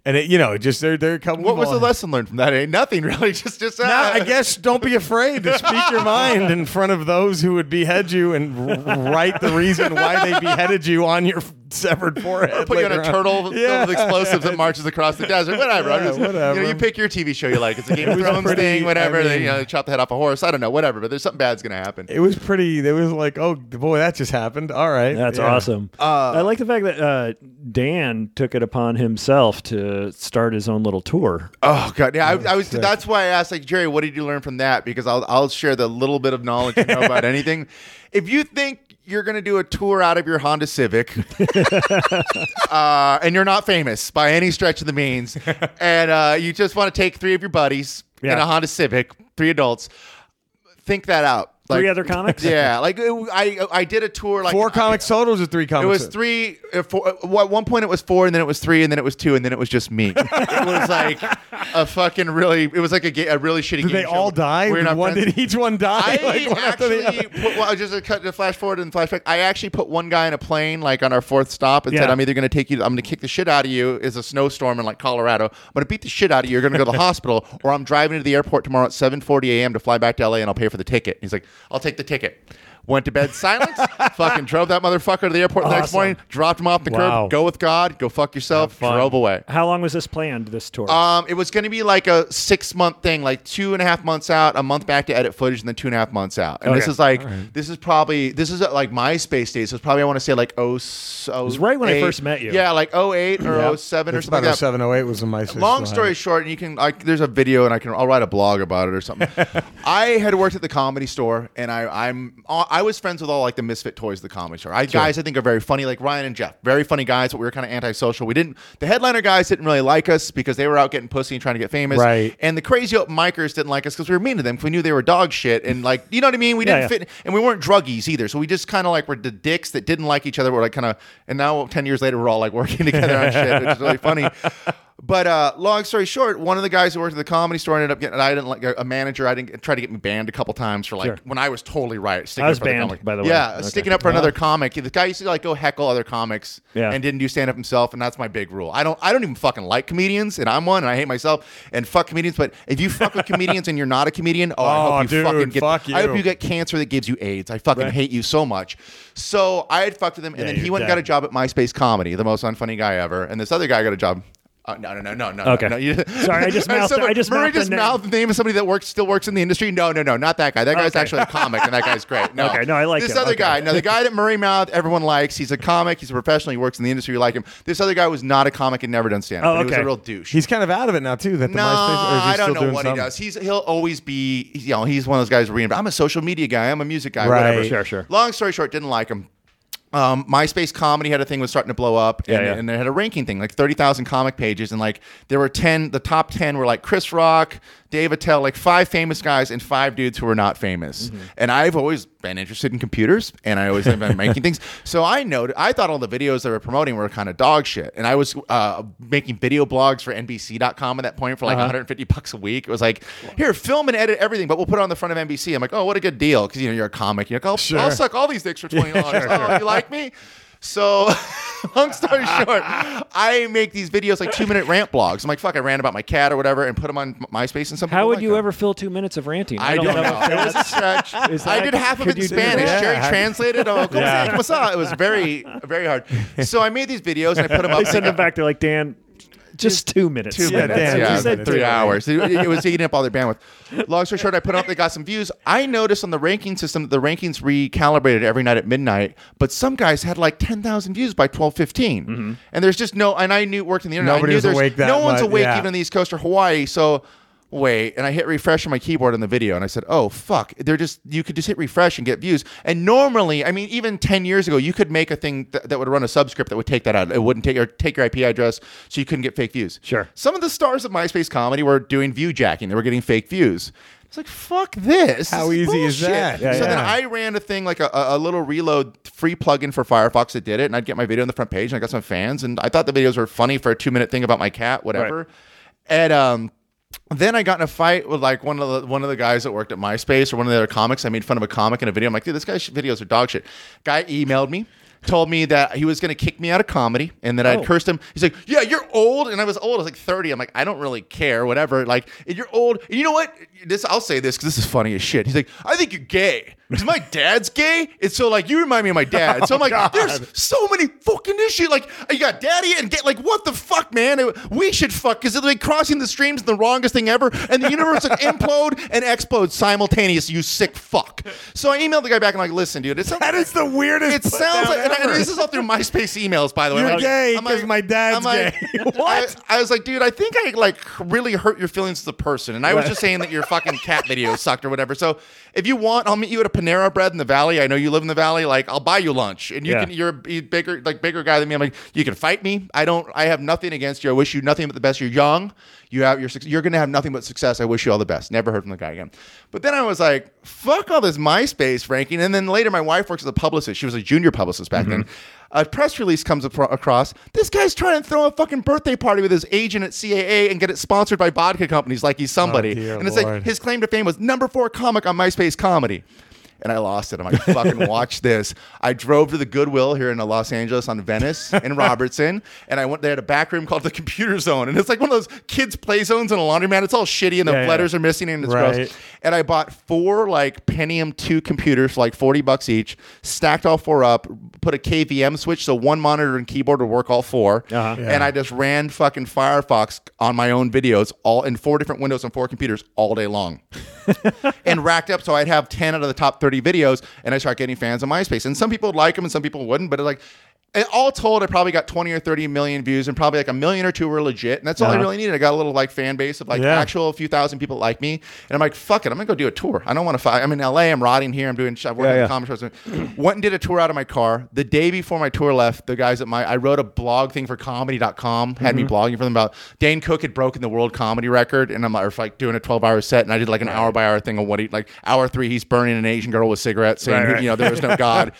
and it, you know, just there, there couple. What was the lesson learned from that? Ain't nothing really. Just, just. No, ah. I guess don't be afraid to speak your mind in front of those who would behead you and r- write the reason why they beheaded you on your severed forehead. Put you on a later turtle filled Yeah. with explosives that marches across the desert. Whatever. Yeah, just- whatever. You, know, you pick your TV show you like. It's a Game of Thrones pretty- thing, whatever. I they, you know, they chop the head off a horse. I don't know, whatever. But there's something bad's gonna happen. It was pretty. It was like, oh boy, that just happened. All right, That's Yeah. awesome. I like the fact that uh, Dan took it upon himself to start his own little tour. Oh god, yeah. I, I was. That's why I asked, like Jerry, what did you learn from that? Because I'll I'll share the little bit of knowledge you know about anything. If you think you're going to do a tour out of your Honda Civic, uh, and you're not famous by any stretch of the means, and uh, you just want to take three of your buddies in a Honda Civic, three adults, think that out. Three Like- other comics. Yeah, like it- I I did a tour like Four comics total or three comics. It was three. uh, Four, uh, at one point, it was four, and then it was three, and then it was two, and then it was just me. it was like a fucking really. It was like a, ga- a really shitty. Did game they show. all die? We're Did not one, friends. did each one die? I like one actually put well, just to cut the flash forward and flashback. I actually put one guy in a plane like on our fourth stop and said, "I'm either going to take you, I'm going to kick the shit out of you. Is a snowstorm in like Colorado. I'm going to beat the shit out of you. You're going to go to the hospital, or I'm driving to the airport tomorrow at 7:40 a.m. to fly back to LA, and I'll pay for the ticket." He's like, "I'll take the ticket." Went to bed silent. fucking drove that motherfucker to the airport the next morning. Dropped him off the Wow. curb. Go with God. Go fuck yourself. Drove away. How long was this planned? This tour? Um, it was going to be like a six month thing, like two and a half months out, a month back to edit footage, and then two and a half months out. And this is like, this is probably, this is uh, like MySpace days. So it's probably, I want to say like oh, s- oh was right when I first met you. Yeah, like 08 or Yep. 07 or It's something about like that. 07, 08 was a MySpace. Long story had short, and you can like there's a video and I can I'll write a blog about it or something. I had worked at the comedy store and I I'm I was friends with all like the misfit toys of the comedy store. I guys I think are very funny like Ryan and Jeff, very funny guys, but we were kind of antisocial. We didn't the headliner guys didn't really like us because they were out getting pussy and trying to get famous. Right. And the crazy open micers didn't like us because we were mean to them. We knew they were dog shit and like you know what I mean. We Yeah, didn't yeah. fit and we weren't druggies either. So we just kind of like were the dicks that didn't like each other. We're like kind of and now ten years later we're all like working together on shit, which is really funny. But uh, long story short, one of the guys who worked at the comedy store ended up getting. I didn't like a manager. I didn't try to get me banned a couple times for like Sure. when I was totally right. Sticking I was up for the banned, comic. by the way. Yeah, Okay. sticking up for another comic. The guy used to like go heckle other comics Yeah. and didn't do stand up himself, and that's my big rule. I don't. I don't even fucking like comedians, and I'm one, and I hate myself and fuck comedians. But if you fuck with comedians and you're not a comedian, oh, I hope you dude, fucking get. fuck I hope you. you get cancer that gives you AIDS. I fucking hate you so much. So I had fucked with him, and Yeah, then he went and got a job at MySpace Comedy, the most unfunny guy ever, and this other guy got a job. Uh, no, no, no, no, no. Okay. no, you- Sorry, I just mouthed- Someone- I just Murray mouthed the just name. mouthed the name of somebody that works still works in the industry. No, no, no, not that guy. That guy's Okay. actually a comic, and that guy's great. No, Okay, no, I like this him. other Okay. guy. No, the guy that Murray mouthed, everyone likes. He's a comic. He's a professional. He works in the industry. We like him. This other guy was not a comic and never done stand up. Oh, He was a real douche. He's kind of out of it now too. That the no, MySpace. Or I don't know doing what something? he does. He's he'll always be you know he's one of those guys where I'm a social media guy. I'm a music guy. Right. Whatever. Sure, sure. Long story short, didn't like him. Um, MySpace comedy had a thing was starting to blow up, and, Yeah, yeah. and they had a ranking thing, like thirty thousand comic pages, and like there were ten. The top ten were like Chris Rock, Dave Attell, like five famous guys and five dudes who were not famous. Mm-hmm. And I've always been interested in computers, and I always have been making things. So I noted, I thought all the videos they were promoting were kind of dog shit, and I was uh, making video blogs for NBC.com at that point for like Uh-huh. 150 bucks a week. It was like, here, film and edit everything, but we'll put it on the front of NBC. I'm like, oh, what a good deal, because you know you're a comic. You're like, I'll, Sure. I'll suck all these dicks for twenty dollars. oh, you like me? So, long story short, I make these videos like two minute rant blogs. I'm like, fuck, I ran about my cat or whatever, and put them on MySpace and some. How would like you them. ever fill two minutes of ranting? I don't know. if It was a stretch. I that- did half of it in Spanish. that? Jerry translated. Oh, Yeah. está? Uh, it was very, very hard. So I made these videos and I put them up. They send them back. They're like, Dan, just two minutes. Two minutes, Dan, yeah, you said three two. hours. It, it was eating up all their bandwidth. Long story short, I put up. They got some views. I noticed on the ranking system that the rankings recalibrated every night at midnight, but some guys had like ten thousand views by twelve fifteen. Mm-hmm. And there's just no. And I knew worked in the internet. Nobody I knew was there's awake that no one's much, awake yeah. even in the East Coast or Hawaii. So. Wait, and I hit refresh on my keyboard on the video, and I said, "Oh fuck!" They're just you could just hit refresh and get views. And normally, I mean, even ten years ago, you could make a thing that, that would run a subscript that would take that out. It wouldn't take your take your IP address, so you couldn't get fake views. Sure. Some of the stars of MySpace comedy were doing view jacking. They were getting fake views. It's like fuck this. How This easy is that? Yeah, so then. I ran a thing like a, a a little reload free plugin for Firefox that did it, and I'd get my video on the front page, and I got some fans, and I thought the videos were funny for a two minute thing about my cat, whatever. And um, then I got in a fight with like one of the one of the guys that worked at MySpace or one of the other comics. I made fun of a comic in a video. I'm like, dude, this guy's videos are dog shit. Guy emailed me. Told me that he was going to kick me out of comedy and that Oh. I'd cursed him. He's like, "Yeah, you're old," and I was old. I was like 30. I'm like, I don't really care, whatever. Like, you're old. And you know what? This I'll say this because this is funny as shit. He's like, I think you're gay because my dad's gay, and so like you remind me of my dad. So I'm like, oh, there's so many fucking issues. Like you got daddy and gay. Like what the fuck, man? It- we should fuck because it's like crossing the streams the wrongest thing ever, and the universe would implode and explode simultaneously. You sick fuck. So I emailed the guy back and I'm like, listen, dude, it sounds That is the weirdest. it sounds like, and and this is all through MySpace emails, by the way. You're I'm like- gay I'm 'cause like- my dad's like- gay. what? I, I was like, dude, I think I like really hurt your feelings as a person, and I was just saying that your fucking cat video sucked or whatever. So if you want, I'll meet you at a Panera Bread in the Valley. I know you live in the Valley. Like, I'll buy you lunch, and you Yeah. can. You're a bigger, like bigger guy than me. I'm like, you can fight me. I don't. I have nothing against you. I wish you nothing but the best. You're young. You have your. You're gonna have nothing but success. I wish you all the best. Never heard from the guy again. But then I was like, fuck all this MySpace ranking. And then later, my wife works as a publicist. She was a junior publicist back then. Mm-hmm. A press release comes apro- across. This guy's trying to throw a fucking birthday party with his agent at CAA and get it sponsored by vodka companies like he's somebody. Oh, and it's Lord. like his claim to fame was number four comic on MySpace comedy. And I lost it. I'm like, fucking watch this. I drove to the Goodwill here in Los Angeles on Venice and Robertson, and I went there at a back room called the Computer Zone, and it's like one of those kids' play zones in a laundromat. It's all shitty, and the Yeah, yeah. letters are missing, and it's Right. gross. And I bought four like Pentium two computers for like forty bucks each, stacked all four up, put a KVM switch so one monitor and keyboard would work all 4 Uh-huh. and I just ran fucking Firefox on my own videos all in four different windows on four computers all day long and racked up so I'd have 10 out of the top 30 videos and I start getting fans on MySpace. And some people would like them and some people wouldn't, but it's like and all told, I probably got 20 or 30 million views and probably like a million or two were legit. And that's all I Uh-huh. really needed. I got a little like fan base of like Yeah. actual few thousand people like me. And I'm like, fuck it. I'm to go do a tour. I don't want to fight. I'm in LA. I'm rotting here. I'm doing, I'm working Yeah, yeah. comedy shows. Went and did a tour out of my car. The day before my tour left, the guys at my, I wrote a blog thing for comedy.com, had Mm-hmm. me blogging for them about Dane Cook had broken the world comedy record. And I'm like, like doing a 12 hour set. And I did like an hour by hour thing on what he, like hour three, he's burning an Asian girl with cigarettes saying, Right, right. you know, there was no God.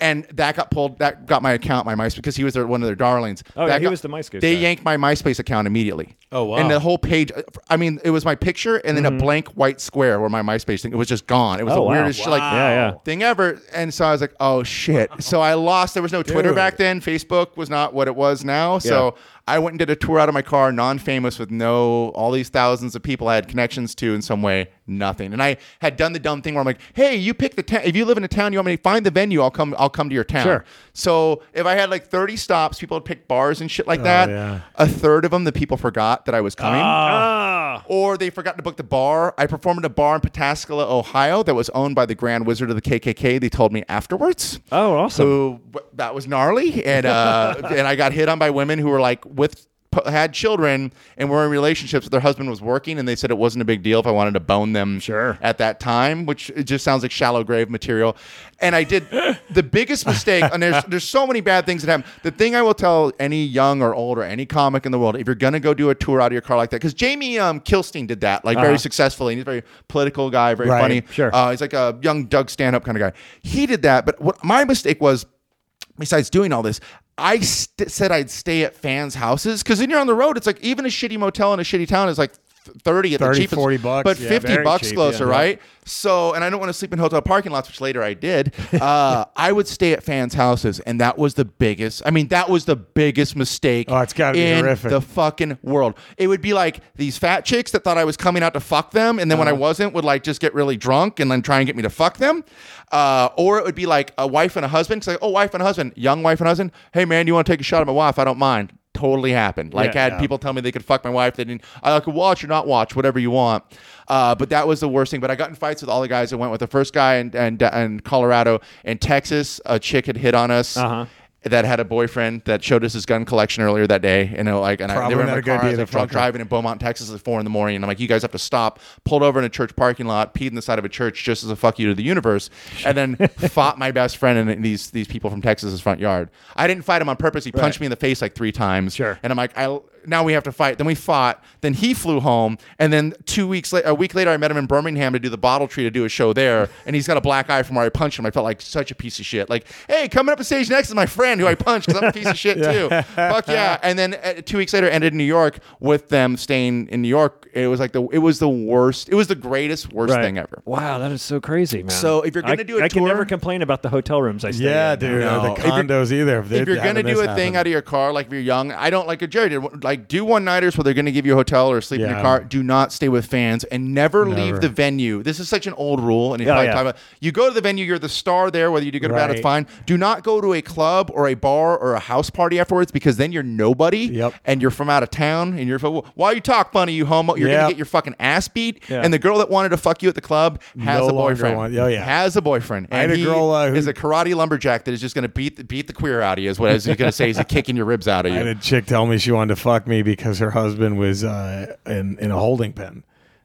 And that got pulled. That got my account, my MySpace, because he was their, one of their darlings. Oh, yeah, he got- was the MySpace They guy. yanked my MySpace account immediately. Oh, wow. And the whole page. I mean, it was my picture and Mm-hmm. then a blank white square where my MySpace thing. It was just gone. It was Oh, the wow. weirdest shit, like Yeah, yeah. thing ever. And so I was like, oh shit. So I lost. There was no Twitter Dude. back then. Facebook was not what it was now. So I went and did a tour out of my car, non-famous, with no all these thousands of people I had connections to in some way. Nothing. And I had done the dumb thing where I'm like, hey, you pick the town. If you live in a town, you want me to find the venue. I'll come. I'll come to your town. Sure. So if I had like 30 stops, people would pick bars and shit like that. yeah. A third of them, the people forgot that I was coming Ah. or they forgot to book the bar. I performed at a bar in Pataskala, Ohio, that was owned by the Grand Wizard of the KKK. They told me afterwards. Oh, awesome. Who that was gnarly, and uh, and I got hit on by women who were like with had children and were in relationships. Their husband was working, and they said it wasn't a big deal if I wanted to bone them. Sure. At that time, which it just sounds like shallow grave material. And I did the biggest mistake. And there's there's so many bad things that happen. The thing I will tell any young or old or any comic in the world, if you're gonna go do a tour out of your car like that, because Jamie um, Kilstein did that like very successfully. And he's a very political guy, very Right. funny. Sure. Uh, he's like a young Doug Stanhope kind of guy. He did that, but what my mistake was besides doing all this, I st- said I'd stay at fans' houses because when you're on the road, it's like even a shitty motel in a shitty town is like 30 at 30, the cheapest, 40 bucks, but yeah, 50 bucks cheap, closer, yeah. right? So, and I don't want to sleep in hotel parking lots, which later I did. Uh, I would stay at fans' houses, and that was the biggest. I mean, that was the biggest mistake. Oh, it's gotta be in horrific. the fucking world. It would be like these fat chicks that thought I was coming out to fuck them, and then when I Uh-huh. wasn't, would like just get really drunk and then try and get me to fuck them. Uh, or it would be like a wife and a husband. It's like, oh, wife and husband, young wife and husband. Hey, man, you want to take a shot at my wife? I don't mind. Totally happened. Like, Yeah, I had yeah. people tell me they could fuck my wife. They didn't. I could watch or not watch, whatever you want. Uh, but that was the worst thing. But I got in fights with all the guys that went with the first guy in, in, in Colorado. and Texas, a chick had hit on us. Uh-huh. That had a boyfriend that showed us his gun collection earlier that day, and it, like, and I, they were in not my a good car. I idea was, to like, drunk fuck her. driving in Beaumont, Texas at four in the morning. And I'm like, you guys have to stop. Pulled over in a church parking lot, peed in the side of a church just as a fuck you to the universe, and then fought my best friend and these these people from Texas's front yard. I didn't fight him on purpose. He punched me in the face like three times. Sure. And I'm like, I now we have to fight. Then we fought. Then he flew home, and then two weeks later, a week later, I met him in Birmingham to do the Bottle Tree to do a show there, and he's got a black eye from where I punched him. I felt like such a piece of shit. Like, hey, coming up on stage next is my friend who I punched because I'm a piece of shit too. Fuck yeah. And then uh, two weeks later, ended in New York with them staying in New York. It was like the it was the worst. It was the greatest worst Right. thing ever. Wow, that is so crazy, man. So if you're gonna I- do a I can tour- never complain about the hotel rooms I stay in. Yeah, in. dude. No. Or the If you're- condos either. if you're gonna do a thing out of your car, like if you're young, I don't like a Jerry did. Like like do one nighters where they're going to give you a hotel or sleep in your car. Do not stay with fans and never, leave the venue. This is such an old rule, and you Yeah, probably yeah. talk about. You go to the venue, you're the star there, whether you do good or bad, it's Right. fine. Do not go to a club or a bar or a house party afterwards because then you're nobody, Yep. and you're from out of town, and you're why you talk funny, you homo. You're Yep. gonna get your fucking ass beat, Yeah. and the girl that wanted to fuck you at the club has No a longer boyfriend. want- oh, yeah. has a boyfriend. I had and a he girl, uh, who- is a karate lumberjack that is just gonna beat the, beat the queer out of you. Is what is he gonna say? Is he kicking your ribs out of I had you? a chick tell me she wanted to fuck me because her husband was uh, in in a holding pen.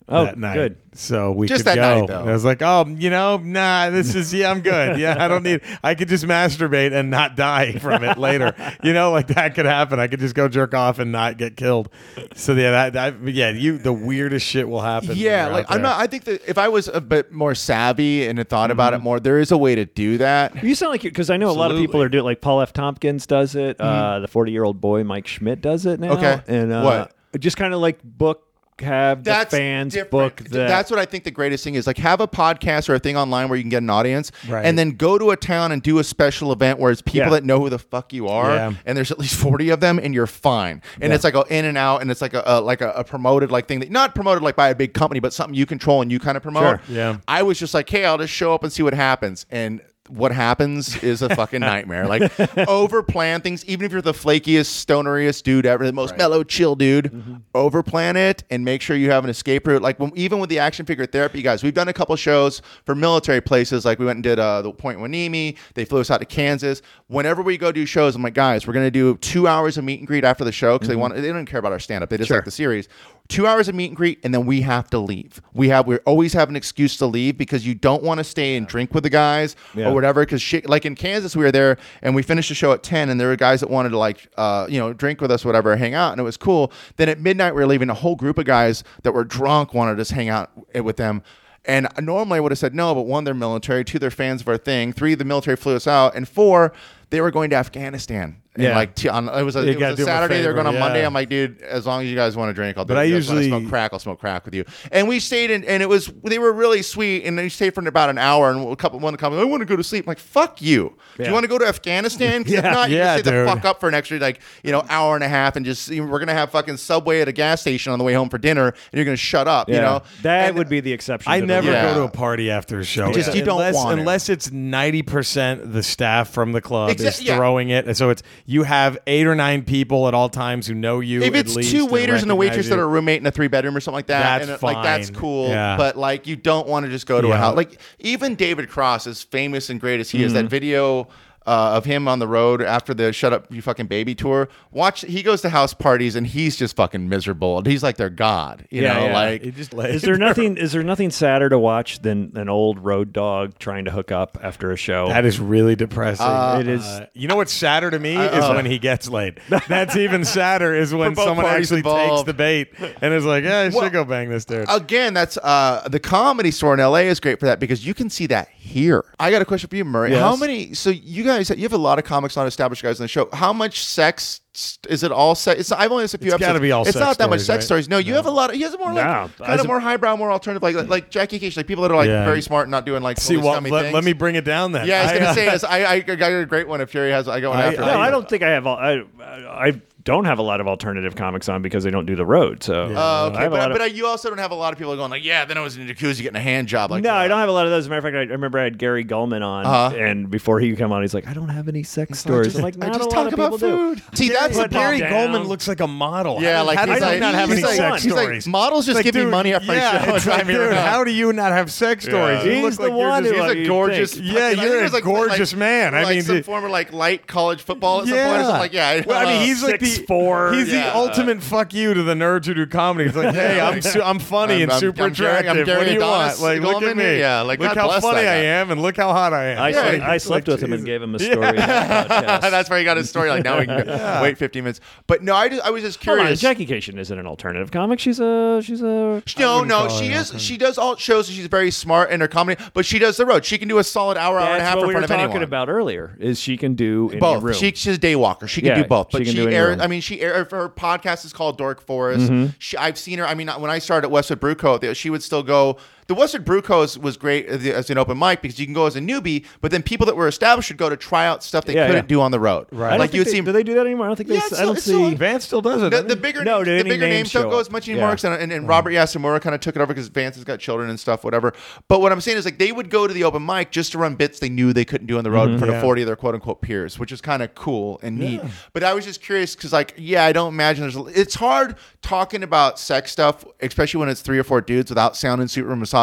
Oh, that night. good. So we Just could that go. night, though. I was like, oh, you know, nah, this is yeah, I'm good. Yeah, I don't need. I could just masturbate and not die from it later. You know, like that could happen. I could just go jerk off and not get killed. So yeah, that, that yeah, you the weirdest shit will happen. Yeah, like I'm not. I think that if I was a bit more savvy and had thought about Mm-hmm. it more, there is a way to do that. You sound like you because I know a lot of people are doing like Paul F. Tompkins does it. Uh, the forty-year-old boy Mike Schmidt does it now. Mm-hmm. Okay. and uh, What? Just kind of like book have the fans different. book Th- that. That's what I think the greatest thing is. Like have a podcast or a thing online where you can get an audience, Right. and then go to a town and do a special event where it's people Yeah. that know who the fuck you are, Yeah. and there's at least forty of them, and you're fine. And it's like a in and out, and it's like a, a like a, a promoted like thing that not promoted like by a big company, but something you control and you kind of promote. Sure. Yeah. I was just like, hey, I'll just show up and see what happens, and. What happens is a fucking nightmare. Like overplan things, even if you're the flakiest, stoneriest dude ever, the most mellow, chill dude, Mm-hmm. over plan it and make sure you have an escape route. Like when, even with the action figure therapy guys, we've done a couple shows for military places. Like we went and did uh, the Point Wanimi. They flew us out to Kansas. Whenever we go do shows, I'm like, guys, we're gonna do two hours of meet and greet after the show because they want they don't care about our stand up. They just like the series. Two hours of meet and greet, and then we have to leave. We have we always have an excuse to leave because you don't want to stay and drink with the guys Yeah. or whatever. Because shit, like in Kansas, we were there and we finished the show at ten, and there were guys that wanted to like, uh, you know, drink with us, whatever, hang out, and it was cool. Then at midnight, we were leaving. A whole group of guys that were drunk wanted us to hang out with them. And normally I would have said no, but one, they're military. Two, they're fans of our thing. Three, the military flew us out. And four, they were going to Afghanistan. And Yeah. like t- on, it was a, You it gotta was a do 'em a Saturday. They were favor, going on Monday. yeah. I'm like, dude, as long as you guys want to drink, I'll do But it. I You guys wanna usually- smoke crack. I'll smoke crack with you. And we stayed in, and it was they were really sweet. And they stayed for about an hour. And a couple one come, I want to go to sleep. I'm like, fuck you. Do Yeah. you want to go to Afghanistan? 'Cause if Yeah. not, you Yeah, can stay the dude. fuck up for an extra like you know hour and a half, and just we're gonna have fucking Subway at a gas station on the way home for dinner, and you're gonna shut up. yeah. You know that And- would be the exception. I to the never rule. Yeah. go to a party after a show. Just you don't unless, want to. unless it's ninety percent the staff from the club Exa- is yeah. throwing it, and so it's you have eight or nine people at all times who know you. if it's two waiters and a waitress you. that are a roommate in a three bedroom or something like that, That's and it- like that's cool. Yeah. But like you don't want to just go to a house. Like even David Cross, as famous and great as he is, Mm-hmm. that video. Uh, of him on the road after the "Shut Up, You Fucking Baby" tour. Watch, he goes to house parties and he's just fucking miserable. and He's like their god, you Yeah, know. yeah. Like He just laid Is there nothing? Is there nothing sadder to watch than an old road dog trying to hook up after a show? That is really depressing. It is- Uh, you know what's sadder to me is uh, when he gets laid. That's even sadder is when someone parties actually takes the bait and is like, "Yeah, I Well, should go bang this dude." again, that's uh, the comedy store in LA is great for that because you can see that here. I got a question for you, Murray. Yes. How many? So you guys, you have a lot of comics, not established guys on the show. How much sex? Is it all sex? It's I've only seen a few It's episodes. gotta be all It's not that much sex right? stories. No, you have a lot. Of, he has more like No. kind of a- more highbrow, more alternative, like like, like Jackie Kashian, like people that are like Yeah. very smart, and not doing like See, well, let, let me bring it down then. Yeah, I was gonna uh, say is I, I I got a great one. If Fury has, I go after. I- no, I don't think I have. All, I I don't have a lot of alternative comics on because they don't do the road. So Oh, I okay, have but, of- but you also don't have a lot of people going like, yeah. Then I was in a jacuzzi getting a hand job. Like no, that. I don't have a lot of those. As a matter of fact, I, I remember I had Gary Gulman on, Uh-huh. and before he come on, he's like, "I don't have any sex stories." I'm like, I just a talk lot of about people do." food. See, that's the But Gary down. Gulman looks like a model. Yeah, how, like how he's does like- not have any like- sex he's like, stories? models just give me money off my yeah, show It's like, dude, how do you not have sex stories? You He's the like one just- who, He's a gorgeous. Yeah, you're a gorgeous man. I mean, some former like light college football at some point. Like yeah, Well, I mean, he's like the 6'4". He's Yeah. the ultimate fuck you to the nerds who do comedy. He's like, hey, I'm su- I'm funny I'm- and I'm- super I'm Gary- I'm attractive. Gary what do you Adonis want? Like, look at Gulman? me. Yeah, like, look God how funny I am, and look how hot I am. I, Yeah. slept, I Like, slept with him Jesus. and gave him a story. on the. That's where he got his story. Like now we can wait 15 minutes. But no, I, just, I was just Hold on, curious. Jackie Kashian isn't an alternative comic. She's a she's a no, no, she is. She does all shows. She's very smart in her comedy, but she does the road. She can do a solid hour, hour and a That's half what in we front were of talking about earlier. Is she can do both. She, she's a day walker. She can Yeah, do both. But she she, airs. I mean, she air, her podcast is called Dork Forest. Mm-hmm. She, I've seen her. I mean, when I started at Westwood Brew Co., she would still go. The Westwood Brew Co. was great uh, as, as an open mic because you can go as a newbie, but then people that were established would go to try out stuff they Yeah, couldn't yeah. do on the road. Right. Like you would see do they do that anymore? I don't think they. Yeah, s- I don't see. still- Vance still does it. the, the bigger No, names, do the any bigger names names don't go as much Yeah. anymore. 'cause- And, and Robert Yasamura kind of took it over because Vance has got children and stuff, whatever. But what I'm saying is like they would go to the open mic just to run bits they knew they couldn't do on the road mm-hmm. in front Yeah. of 40 of their quote unquote peers, which is kind of cool and neat. But I was just curious because like yeah, I don't imagine there's. It's hard talking about sex stuff, especially when it's three or four dudes without sounding super misogynistic.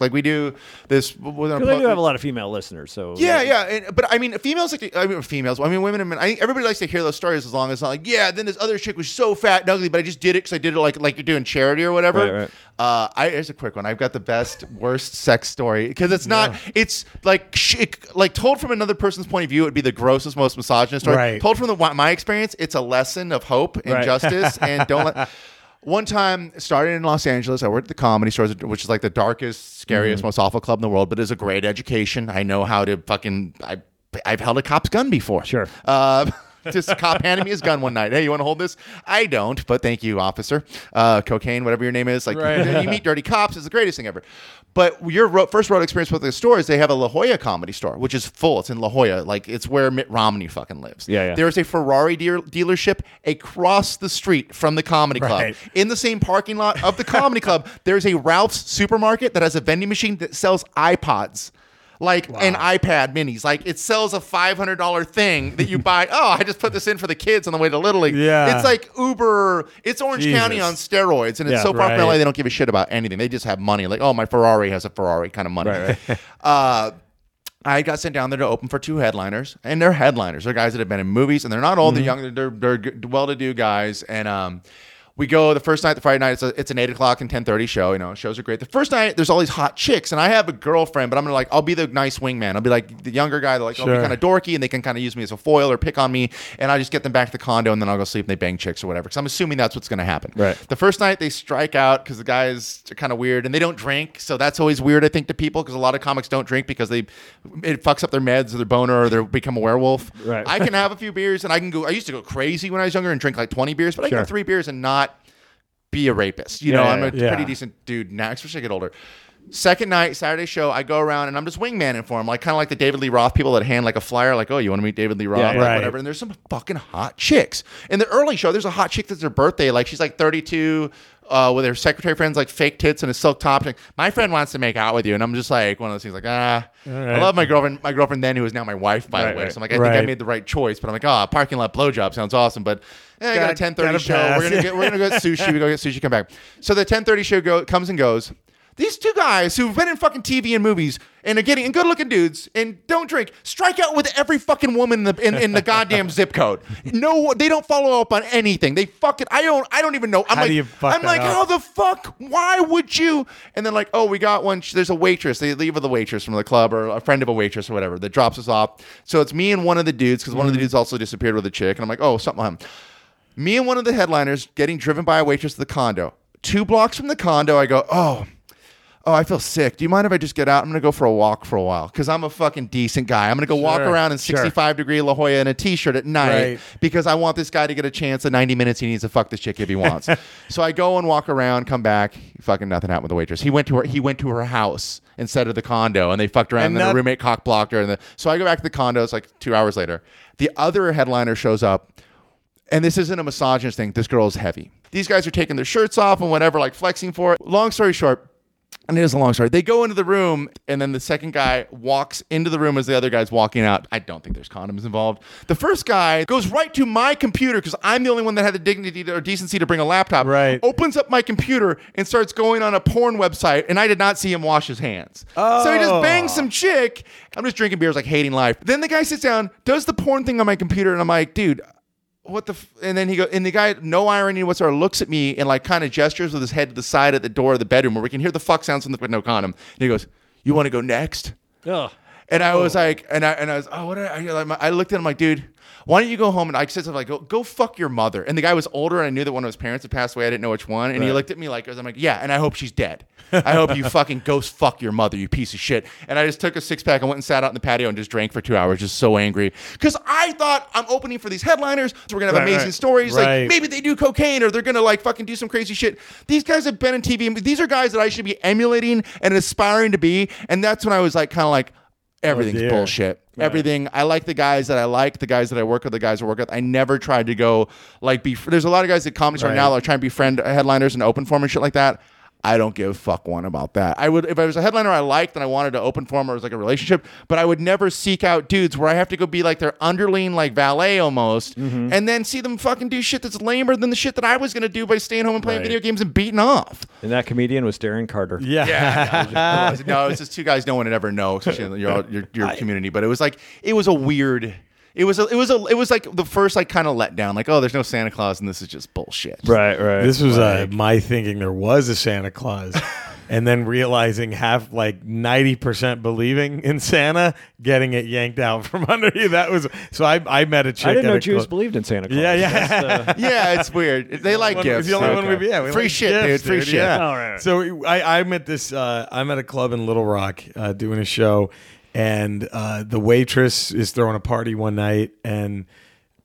Like we do this. With our Well, do have a lot of female listeners, so yeah, yeah, and, but I mean, females like to, I mean, females. I mean, women and men. I think everybody likes to hear those stories as long as it's not like, yeah. Then this other chick was so fat and ugly, but I just did it because I did it like like you're doing charity or whatever. Right, right. Uh, I here's a quick one. I've got the best worst sex story because it's not. It's like sh- it, like told from another person's point of view, it'd be the grossest, most misogynist story. Right. Told from the my experience, it's a lesson of hope and Right. justice, and don't let. One time, started in Los Angeles, I worked at the comedy stores, which is like the darkest, scariest, most awful club in the world, but is a great education. I know how to fucking. I, I've held a cop's gun before. Sure. Uh, just a cop handed me his gun one night. Hey, you want to hold this? I don't, but thank you, officer. Uh, cocaine, whatever your name is. Like Right. you meet dirty cops, it's the greatest thing ever. But your ro- first road experience with the store is they have a La Jolla comedy store, which is full. It's in La Jolla, like it's where Mitt Romney fucking lives. Yeah, yeah. There is a Ferrari dear- dealership across the street from the comedy club. Right. In the same parking lot of the comedy club, there's a Ralph's supermarket that has a vending machine that sells iPods. Like an iPad minis. Like it sells a five hundred dollar thing that you buy. Oh, I just put this in for the kids on the way to Little League. Yeah. It's like Uber, it's Orange Jesus. County on steroids. And it's Yeah, so far from right. LA they don't give a shit about anything. They just have money. Like, oh, my Ferrari has a Ferrari kind of money. Right, uh I got sent down there to open for two headliners, and they're headliners. They're guys that have been in movies, and they're not all the young. They're they're well-to-do guys, and um, we go the first night, the Friday night. It's, a, it's an eight o'clock and ten thirty show. You know, shows are great. The first night, there's all these hot chicks, and I have a girlfriend, but I'm gonna like, I'll be the nice wingman. I'll be like the younger guy. They're like, I'll be kind of dorky, and they can kind of use me as a foil or pick on me, and I just get them back to the condo, and then I'll go sleep, and they bang chicks or whatever. Because I'm assuming that's what's gonna happen. Right. The first night they strike out because the guys are kind of weird and they don't drink, so that's always weird I think to people because a lot of comics don't drink because they it fucks up their meds or their boner or they become a werewolf. Right. I can have a few beers and I can go. I used to go crazy when I was younger and drink like twenty beers, but I can Sure. have three beers and not be a rapist. You know, yeah, I'm a yeah. pretty decent dude now, especially as I get older. Second night, Saturday show, I go around and I'm just wingmanning for him, like kind of like the David Lee Roth people that hand like a flyer, like, oh, you want to meet David Lee Roth, Yeah, like right. whatever. And there's some fucking hot chicks. In the early show, there's a hot chick that's her birthday, like she's like 32, uh, with her secretary friends, like fake tits and a silk top. Like, my friend wants to make out with you, and I'm just like one of those things, like ah, I love my girlfriend, my girlfriend then, who is now my wife, by Right, the way. right. So I'm like, I think I made the right choice, but I'm like, oh, parking lot blowjob sounds awesome, but eh, I got a Gotta- 10:30 show. pass. We're gonna get we're gonna go get sushi. We go get sushi. Come back. So the 10:30 show go, comes and goes. These two guys who've been in fucking TV and movies and are getting and good looking dudes and don't drink strike out with every fucking woman in the in, in the goddamn zip code. No, they don't follow up on anything. They fucking I don't I don't even know. I'm How like do you fuck I'm like up? how the fuck? Why would you? And then like oh we got one. There's a waitress. They leave with a waitress from the club or a friend of a waitress or whatever that drops us off. So it's me and one of the dudes because one of the mm-hmm. dudes also disappeared with a chick and I'm like oh something. happened. Me and one of the headliners getting driven by a waitress to the condo. Two blocks from the condo, I go, oh, oh, I feel sick. Do you mind if I just get out? I'm gonna go for a walk for a while because I'm a fucking decent guy. I'm gonna go walk around in sure. 65 degree La Jolla in a t-shirt at night Right. because I want this guy to get a chance. In 90 minutes, he needs to fuck this chick if he wants. so I go and walk around, come back. Fucking nothing happened with the waitress. He went to her. He went to her house instead of the condo, and they fucked around. And And then her roommate cock blocked her. And the, so I go back to the condo. It's like two hours later. The other headliner shows up and this isn't a misogynist thing. This girl is heavy. These guys are taking their shirts off and whatever, like flexing for it. Long story short, and it is a long story. They go into the room, and then the second guy walks into the room as the other guy's walking out. I don't think there's condoms involved. The first guy goes right to my computer because I'm the only one that had the dignity to- or decency to bring a laptop. Right. Opens up my computer and starts going on a porn website, and I did not see him wash his hands. Oh. So he just bangs some chick. I'm just drinking beers, like hating life. Then the guy sits down, does the porn thing on my computer, and I'm like, dude, what the? F-? And then he go, and the guy, no irony whatsoever, looks at me and like kind of gestures with his head to the side at the door of the bedroom where we can hear the fuck sounds from the with no condom. And he goes, "You want to go next?" Ugh. And I was oh. like, and I and I was, oh, what? Did I, I, like, I looked at him like, dude, why don't you go home? And I said something like, go, go fuck your mother. And the guy was older, and I knew that one of his parents had passed away. I didn't know which one. And he looked at me like, I'm like, yeah. And I hope she's dead. I hope you fucking ghost fuck your mother, you piece of shit. And I just took a six pack and went and sat out in the patio and just drank for two hours, just so angry. Because I thought I'm opening for these headliners. So we're gonna have Right, amazing right. stories. Right. Like maybe they do cocaine or they're gonna like fucking do some crazy shit. These guys have been in TV. These are guys that I should be emulating and aspiring to be. And that's when I was like, kind of like, Oh, everything's dear. bullshit. Everything. I like the guys that I like, the guys that I work with, the guys I work with. I never tried to go like be. There's a lot of guys at comedy right Right. now that are trying to befriend headliners and open for 'em and shit like that. I don't give a fuck one about that. I would if I was a headliner I liked and I wanted to open for 'em or it was like a relationship, but I would never seek out dudes where I have to go be like their underling like valet almost, Mm-hmm. and then see them fucking do shit that's lamer than the shit that I was gonna do by staying home and playing Right. video games and beating off. And that comedian was Darren Carter. Yeah. Yeah, no, it's just two guys no one would ever know, especially in your your, your community. But it was like it was a weird. It was a, it was a it was like the first like kind of letdown. Like oh, there's no Santa Claus and this is just bullshit. Right, right. This was uh, Like- my thinking there was a Santa Claus. and then realizing half like 90% believing in Santa, getting it yanked out from under you. That was so I I met a chick. I didn't at know a Jews club- believed in Santa Claus. Yeah, yeah. That's the- Yeah, it's weird. They like one- gifts. The only one we yeah, we Free like shit, gifts, dude. Free shit. Yeah. All right. So I I'm at this uh, I'm at a club in Little Rock uh, doing a show, and uh, the waitress is throwing a party one night, and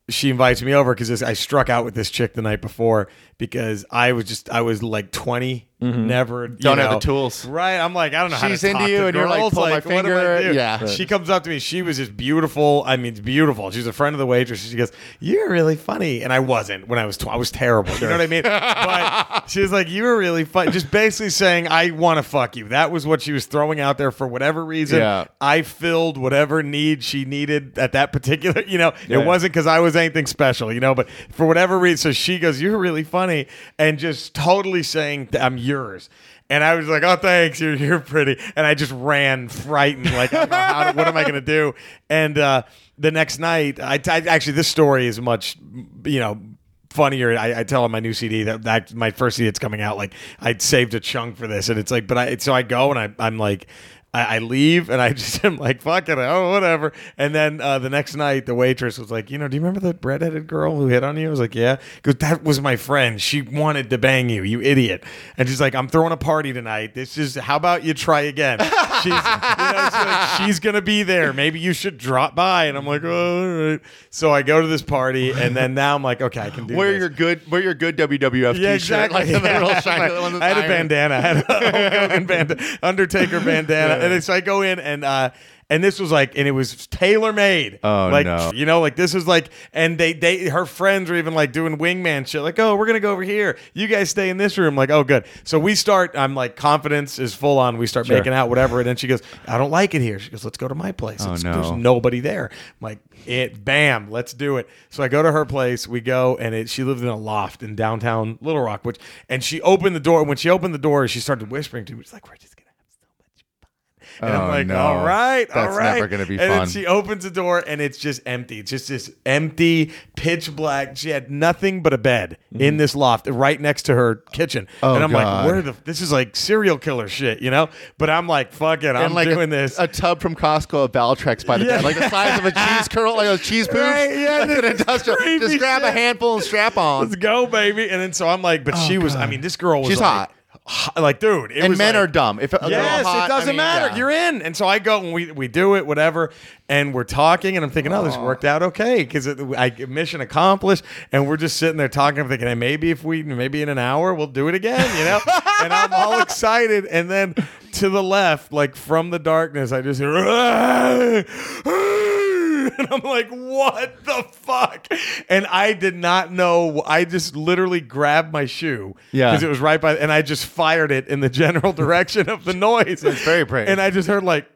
she invites me over because I struck out with this chick the night before because I was just I was like 20, never you Mm-hmm. Don't have the tools. right? I'm like I don't know how She's to into talk you to and you're like, girls. pull my what do I finger. do? Yeah. She comes up to me. She was just beautiful. I mean, beautiful. She's a friend of the waitress. She goes, "You're really funny," and I wasn't when I was. Tw- I was terrible. You know what I mean? But she was like, "You were really funny." Just basically saying, "I want to fuck you." That was what she was throwing out there for whatever reason. Yeah. I filled whatever need she needed at that particular. You know, Yeah. it wasn't because I was anything special. You know, but for whatever reason, so she goes, "You're really funny," and just totally saying, "I'm yours." And I was like, "Oh, thanks. You're you're pretty." And I just ran frightened, like, how "What am I going to do?" And uh, the next night, I, I actually this story is much, you know. Funnier, I, I tell on my new CD that, that my first CD that's coming out. Like I'd saved a chunk for this, and it's like, but I so I go and I I'm like, I, I leave and I just am like, fuck it, oh whatever. And then uh, the next night, the waitress was like, you know, do you remember the redheaded girl who hit on you? I was like, yeah, because that was my friend. She wanted to bang you, you idiot. And she's like, I'm throwing a party tonight. This is how about you try again? She's, you know, like, she's gonna be there. Maybe you should drop by. And I'm like, oh, all right. So I go to this party, and then now I'm like, okay, I can do. Wear this. your good wear your good WWF Yeah, t-shirt exactly. like Yeah. real shiny the one that's I had a bandana. I had a Hogan bandana, Undertaker bandana, and then, so I go in and uh, and this was like, and it was tailor made. Oh, like, no. You know, like this was like, and they they her friends were even like doing wingman shit. Like, oh, we're gonna go over here. You guys stay in this room. Like, oh, good. So we start. I'm like, confidence is full on. We start making out, whatever. And then she goes, I don't like it here. She goes, let's go to my place. Oh, It's- no. There's nobody there. I'm like, it, bam, let's do it. So I go to her place. We go, and it, she lived in a loft in downtown Little Rock. Which, and she opened the door. When she opened the door, she started whispering to me. She's like, "We're just gonna have so much fun." And Oh, I'm like, no. "All right, all That's right." never gonna be and fun. she opens the door, and it's just empty. Just this empty, pitch black. She had nothing but a bed in this loft, right next to her kitchen. Mm-hmm. Oh, and I'm God. like, "Where the? This is like serial killer shit, you know?" But I'm like, "Fuck it, I'm like doing a, this." a tub from Costco of Valtrex by the Yeah. bed, like the size of a cheese curl, like those cheese poops. Right, yeah, Like an industrial. Just grab a handful and strap on. Let's go, baby. And then so I'm like, but she was. I mean, this girl was. Oh, She's like, hot. Like, dude, it and was men like- are dumb. If a girl Yes, hot, it doesn't I mean, matter. yeah. You're in, and so I go and we we do it, whatever, and we're talking, and I'm thinking, oh, this worked out okay because I mission accomplished, and we're just sitting there talking. I'm thinking, hey, maybe if we maybe in an hour we'll do it again, you know, and I'm all excited, and then to the left, like from the darkness, I just hear. And I'm like, what the fuck? And I did not know. I just literally grabbed my shoe. Yeah. Because it was right by, and I just fired it in the general direction of the noise. It's very brave. And I just heard like,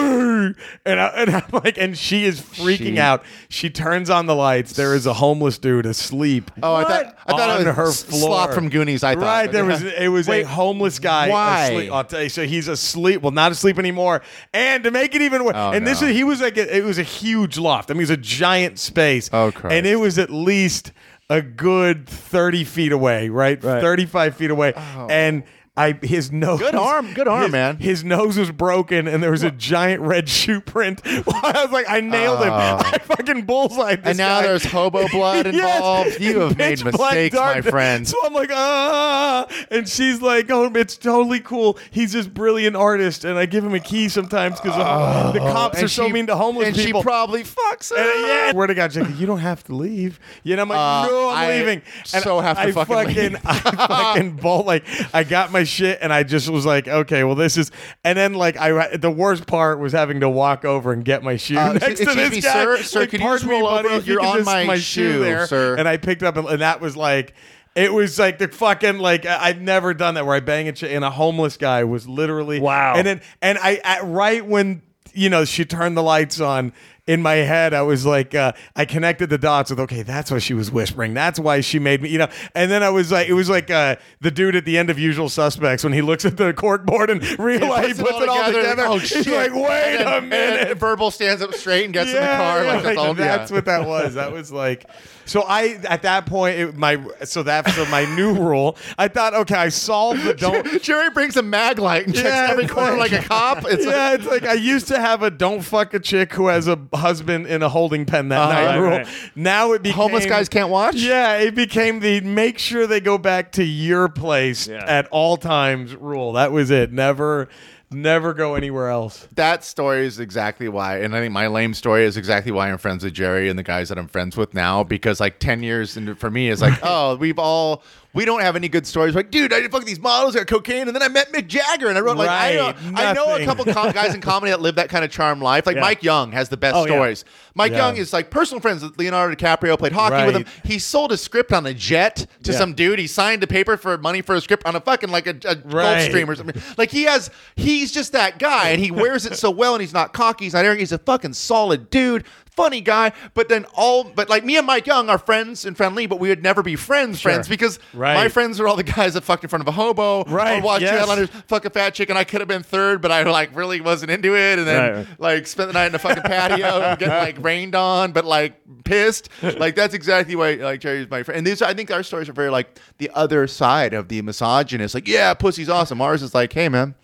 and, I, and I'm like, and she is freaking She- out. She turns on the lights. There is a homeless dude asleep. Oh, I thought I thought on it was her S- floor. Sloth from Goonies. I thought. Right, there was it was Wait, a homeless guy. why? Asleep. I'll tell you. So he's asleep. Well, not asleep anymore. And to make it even worse, Oh, and this no. is he was like a, it was a huge loft. I mean, it was a giant space. Oh, Christ. And it was at least a good thirty feet away, right? Right. Thirty-five feet away, Oh. and. I his nose Good arm- good arm, his- man. His nose was broken, and there was a giant red shoe print. I was like, I nailed him. I fucking Oh. And now guy. there's hobo blood Yes. involved. You have made mistakes, my friend. So I'm like, ah, and she's like, oh, it's totally cool. He's this brilliant artist, and I give him a key sometimes because the cops Oh, And are so she- mean to homeless and people. she probably fucks her. And, yeah, word to God, Jackie, you don't have to leave. You know, I'm like, Uh, no, I'm I leaving. so have to I fucking leave. I fucking bolt like I got my shit, and I just was like, okay, well, this is. And then like I, the worst part was having to walk over and get my shoe Uh, next to this me, guy. sir? Sir, Like, could you pardon just roll buddy, over? you You're could on just- my shoe shoe, there, sir. And I picked up, and, and that was like. It was like the fucking like I've never done that where I bang a chick and a homeless guy was literally Wow. And then and I at, right when you know she turned the lights on in my head I was like uh, I connected the dots with okay that's why she was whispering that's why she made me you know and then I was like it was like uh, the dude at the end of Usual Suspects when he looks at the cork board and realizes he puts it all together, Oh, he's shit. like wait then- a minute verbal stands up straight and gets in the car. yeah, like, that's that's yeah. what that was. That was like. So I at that point it, my so that's so my new rule. I thought okay, I solved the don't. Jerry brings a mag light and checks Yeah, every corner like, like- a cop. It's like, yeah, it's like I used to have a don't fuck a chick who has a husband in a holding pen that uh-huh, night right, rule. right. Now it became homeless guys can't watch. Yeah, it became the make sure they go back to your place Yeah. at all times rule. That was it. Never, never go anywhere else. that story is exactly why, and I think my lame story is exactly why I'm friends with Jerry and the guys that I'm friends with now. Because like ten years into for me is like, oh, we've all we don't have any good stories. Like, dude, I did fuck these models, got cocaine, and then I met Mick Jagger, and I wrote like, I, know, I know a couple com- guys in comedy that live that kind of charm life. Like Yeah. Mike Young has the best Oh, yeah. stories. Mike Yeah. Young is like personal friends with Leonardo DiCaprio, played hockey with him. He sold a script on a jet to Yeah. some dude. He signed a paper for money for a script on a fucking like a, a Right. Gulfstream or something. Like he has, he's just that guy, and he wears it so well, and he's not cocky, he's not arrogant, he's a fucking solid dude, funny guy. But then all, but like me and Mike Young are friends and friendly, but we would never be friends, friends because Right. my friends are all the guys that fucked in front of a hobo, Right, Or watched yes. headliners fuck a fat chick, and I could have been third, but I like really wasn't into it, and then Right, right. like spent the night in the fucking patio, and getting like rained on, but like pissed. Like that's exactly why like Jerry's my friend. And these, I think, our stories are very like the other side of the misogynist. Like, yeah, pussy's awesome. Ours is like, hey man,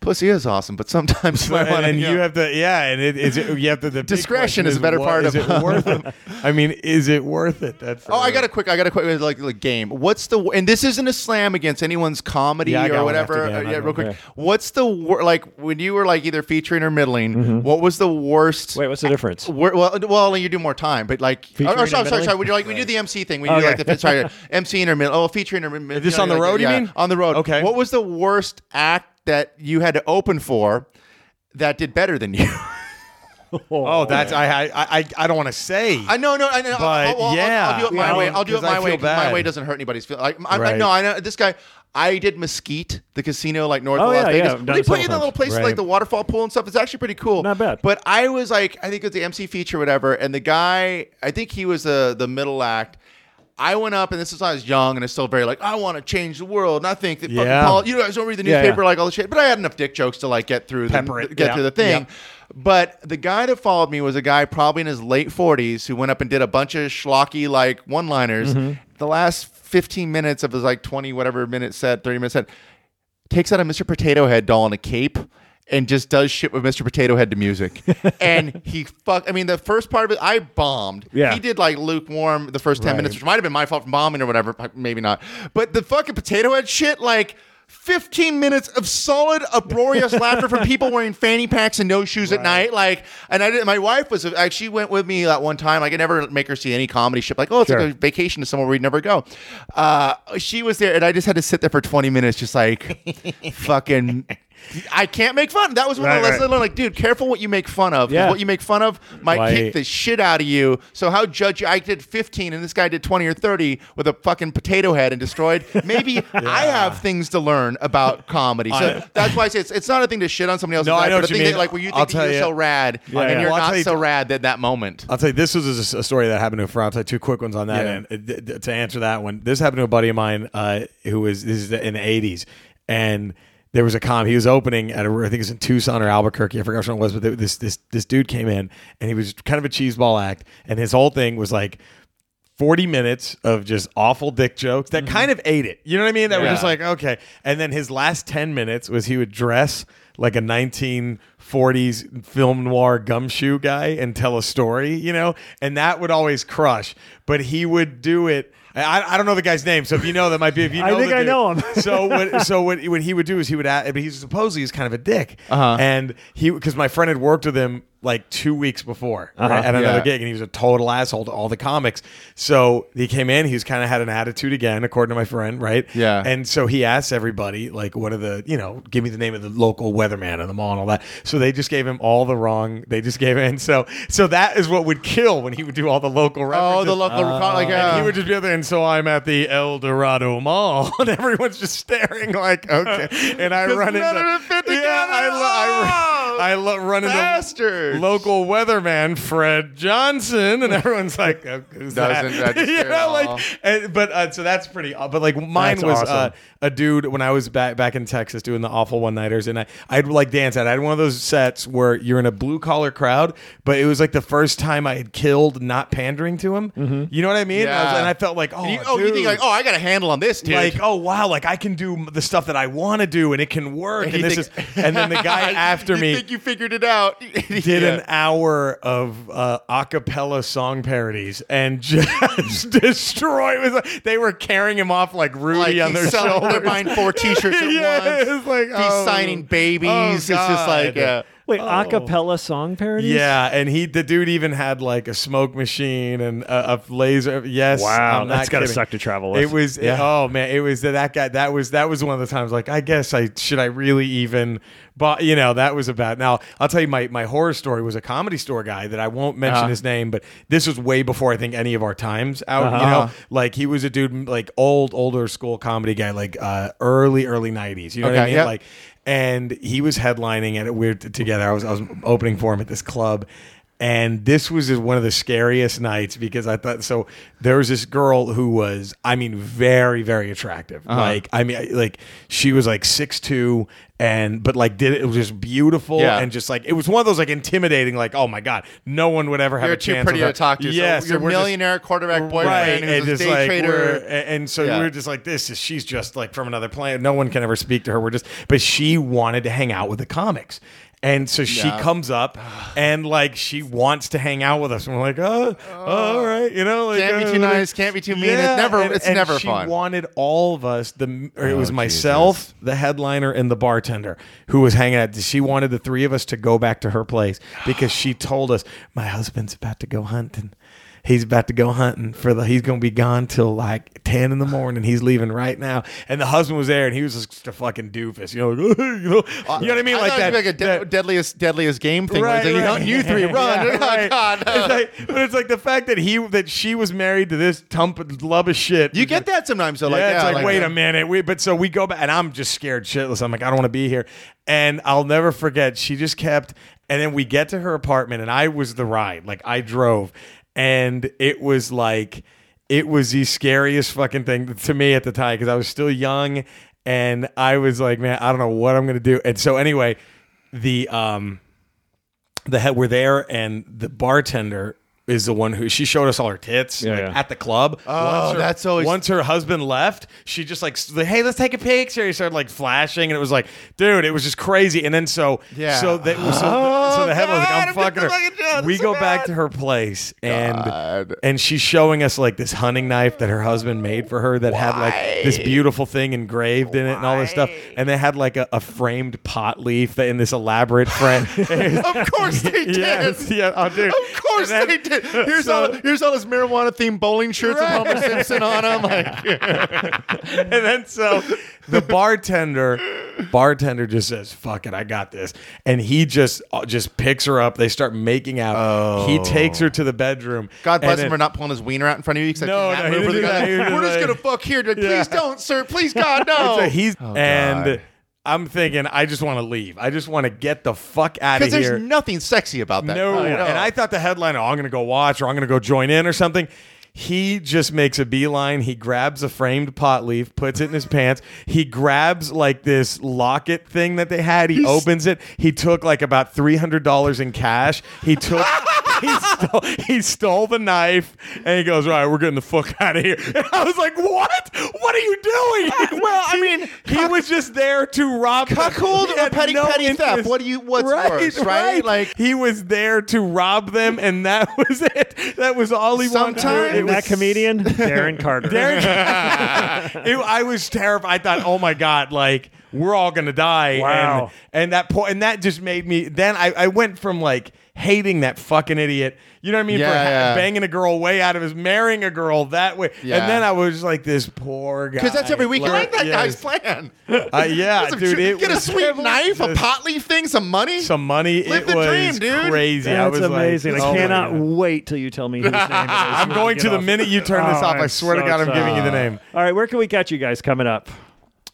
pussy is awesome, but sometimes you might and, want and to. you have to, yeah, and it is it, you have to. The Discretion question is a better what- part is of- it worth it. I mean, is it worth it? That's Oh, I got a quick. I got a quick like, like game. What's the and this isn't a slam against anyone's comedy Yeah, or whatever. Uh, yeah, real quick. Yeah. What's the wor- like when you were like either featuring or middling? What was the worst? Wait, what's the difference? Wor- well, well, you do more time, but like, oh, Featuring oh, or sorry, sorry, sorry. When you like, we do the MC thing. We do Okay. like the sorry, MC or middle. Oh, featuring or middle. Is this on the road, you mean? on the road? Okay. What was the worst act that you had to open for that did better than you? Oh, that's I I I, I don't want to say. I know, no, I know. But, I'll, I'll, yeah. I'll, do it my way. I'll do it 'cause I my way. feel 'cause My bad. way doesn't hurt anybody's feelings. Like, I, I, Right. no, I know this guy. I did Mesquite, the casino, like north Oh, of Las yeah, Vegas. yeah, I've done they it put you in several that little times. place Right. like the waterfall pool and stuff. It's actually pretty cool. Not bad. But I was like, I think it was the MC feature, or whatever, and the guy, I think he was the the middle act. I went up, and this is when I was young, and it's still very like, I want to change the world, and I think that Yeah. fucking poli- you guys don't read the newspaper yeah. like all the shit. But I had enough dick jokes to like get through the, it, get yeah, through the thing. yeah. But the guy that followed me was a guy probably in his late 40s who went up and did a bunch of schlocky like one liners. Mm-hmm. The last 15 minutes of his like 20 whatever minute set, 30 minute set, takes out a Mr. Potato Head doll in a cape and just does shit with Mr. Potato Head to music. and he fuck. I mean, the first part of it, I bombed. Yeah. He did like lukewarm the first 10 Right. minutes, which might have been my fault for bombing or whatever. Maybe not. But the fucking Potato Head shit, like. 15 minutes of solid uproarious laughter from people wearing fanny packs and no shoes at night like and I did my wife was like she went with me that one time I never make her see any comedy shit like oh it's Sure. like a vacation to somewhere we'd never go uh she was there and I just had to sit there for 20 minutes just like fucking I can't make fun. That was one of the lessons. I learned. Like, dude, careful what you make fun of. 'cause Yeah. What you make fun of might Right. kick the shit out of you. So how judge? I did 15 and this guy did 20 or 30 with a fucking potato head and destroyed. Maybe I have things to learn about comedy. So that's why I say it's, it's not a thing to shit on somebody else's No, I life, know but what a you thing that mean. like where you I'll think that tell you're you- so rad Yeah, and yeah. you're Well, I'll tell not you- so rad at that moment. I'll tell you, this was a, a story that happened to a friend. I'll tell you two quick ones on that. Yeah. Uh, th- th- to answer that one, this happened to a buddy of mine uh, who was this is in the '80s, and there was a com. He was opening at a, I think it was in Tucson or Albuquerque. I forgot which one it was, but this this this dude came in and he was kind of a cheeseball act, and his whole thing was like 40 minutes of just awful dick jokes that mm-hmm. kind of ate it. You know what I mean? That were just like, okay. And then his last 10 minutes was he would dress like a 1940s film noir gumshoe guy and tell a story, you know? And that would always crush. But he would do it. I, I don't know the guy's name, so if you know, that might be if you know. I think I dude. know him. so what? So what? What he would do is he would, ask, but he's supposedly he's kind of a dick, Uh-huh. and he because my friend had worked with him like two weeks before right, at another Yeah. gig, and he was a total asshole to all the comics. So he came in, he's kind of had an attitude again, according to my friend, right? Yeah. And so he asked everybody, like, what are the, you know, give me the name of the local weatherman in the mall and all that. So they just gave him all the wrong. They just gave him, and so so that is what would kill when he would do all the local references. Oh, the local like And uh, he would just be there, and so I'm at the El Dorado Mall, and everyone's just staring like, okay. And I run into, none of it fit yeah, I, together. lo- I, Oh, run- I lo- run into bastard. local weatherman Fred Johnson, and everyone's like, uh, who's that? Doesn't register you at know, all. like, and, but uh, so that's pretty. Uh, but like mine That's was awesome. uh, a dude when I was back back in Texas doing the awful one nighters, and I I'd like dance at. I had one of those sets where you're in a blue collar crowd, but it was like the first time I had killed not pandering to him. You know what I mean? I was- Yeah. and I felt like, oh, you, oh, you think like, oh, I got a handle on this, dude. Like oh wow, like I can do the stuff that I want to do and it can work. And, you this think- is, and then the guy after me think you figured it out? did an hour of uh, a cappella song parodies and just destroy. Was like, they were carrying him off like Rudy like on their shoulders. they're buying four T-shirts at Yeah, once. it's like, he's oh. signing babies. Oh, it's just like, God. uh, Wait, a cappella song parodies? Yeah, and he the dude even had like a smoke machine and a, a laser. Yes, Wow, I'm that's gotta kidding. suck to travel with. It was oh man, it was that guy. That was that was one of the times like I guess I should I really even. But you know that was about. Now I'll tell you my my horror story was a comedy store guy that I won't mention Uh-huh. his name, but this was way before I think any of our times out. You Uh-huh. know, like he was a dude like old older school comedy guy, like uh, early early nineties. You know what I mean? yeah. Like and he was headlining at were together. I was I was opening for him at this club, and this was just one of the scariest nights because I thought so. There was this girl who was, I mean, very very attractive. Uh-huh. Like I mean, like she was like six two. And but like did it, it was just beautiful Yeah. and just like it was one of those like intimidating like oh my god no one would ever have you're a too chance pretty to her. talk to. yes so your we're just- millionaire quarterback boyfriend right, and a just day like trader. and and so Yeah. we were just like this is she's just like from another planet. No one can ever speak to her. We're just, but she wanted to hang out with the comics. And so she Yeah. comes up and like she wants to hang out with us, and we're like, oh, all right, you know, like, Can't be uh, too like- nice, can't be too mean. It's never- it's and never she fun. wanted all of us. The or it was Oh, myself, Jesus. the headliner, and the bartender who was hanging out. She wanted the three of us to go back to her place because she told us my husband's about to go hunting. He's about to go hunting for the. He's going to be gone till like ten in the morning. He's leaving right now, and the husband was there, and he was just a fucking doofus. You know, like, you know, you know what I mean, I like that. like a de- that- deadliest deadliest game thing. it's like, you, don't- you three run. Yeah, oh, right. God. It's like, but it's like the fact that he that she was married to this tump love of shit. you get that sometimes. So Yeah, like, it's yeah, like, wait uh, a minute. We, but so we go back, and I'm just scared shitless. I'm like, I don't want to be here. And I'll never forget. She just kept, and then we get to her apartment, and I was the ride. Like I drove, and it was like, it was the scariest fucking thing to me at the time because I was still young, and I was like, man, I don't know what I'm gonna do. And so anyway, the um the head we're there and the bartender is the one who she showed us all her tits Yeah, like, yeah. at the club. Oh, her- that's always- once her husband left, she just like, s- hey, let's take a picture. He started like flashing, and it was like, dude, it was just crazy. And then so, Yeah. so that so, Oh, so the oh, head was like, God, I'm I'm fucking her. fucking jealous. We So go back bad. to her place, and God. and she's showing us like this hunting knife that her husband made for her that had like this beautiful thing engraved in it and all this stuff, and they had like a, a framed pot leaf that in this elaborate frame. Of course they did. yes, yeah, oh, dude. Of course And they then- Here's so- all here's all his marijuana themed bowling shirts with Homer Simpson on them. Like, and then so the bartender bartender just says fuck it i got this and he just uh, just picks her up they start making out Oh. he takes her to the bedroom. God bless and him for not pulling his wiener out in front of you. No, no, he didn't do that. He like, was We're just gonna fuck here. Yeah. Please don't, sir. Please, God, no. so he's Oh, and God. I'm thinking i just want to leave i just want to get the fuck out of here. Because here there's nothing sexy about that. No, and I thought the headline, oh, I'm going to go watch or I'm going to go join in or something. He just makes a beeline. He grabs a framed pot leaf, puts it in his pants. He grabs like this locket thing that they had. He opens it. He took like about three hundred dollars in cash. He took. he, stole, he stole the knife and he goes, "All right, we're getting the fuck out of here." And I was like, "What? What are you doing?" well, I mean, he was just there to rob them. Cuckold He or had petty- petty theft? What do you- what's right, worse, right? Like- he was there to rob them, and that was it. That was all he wanted. Sometimes- It And that comedian, Darren Carter. Derek, It- I was terrified. I thought, oh my god, like we're all gonna die. Wow. And, and that point, and that just made me. Then I, I went from like hating that fucking idiot. You know what I mean? Yeah, for ha- yeah. banging a girl way out of his marrying a girl that way. Yeah. And then I was like this poor guy. Because that's every week. Like that yes. guy's plan. Uh, yeah, Some dude. It get a sweet knife, a pot leaf thing, some money. some money. Live it the was dream, dude. crazy. I That's was like, amazing. oh I cannot God. wait till you tell me whose name it is. I'm going gonna to the off. minute you turn this Oh, off. I I'm swear to God, I'm giving you the name. All right, where can we catch you guys coming up?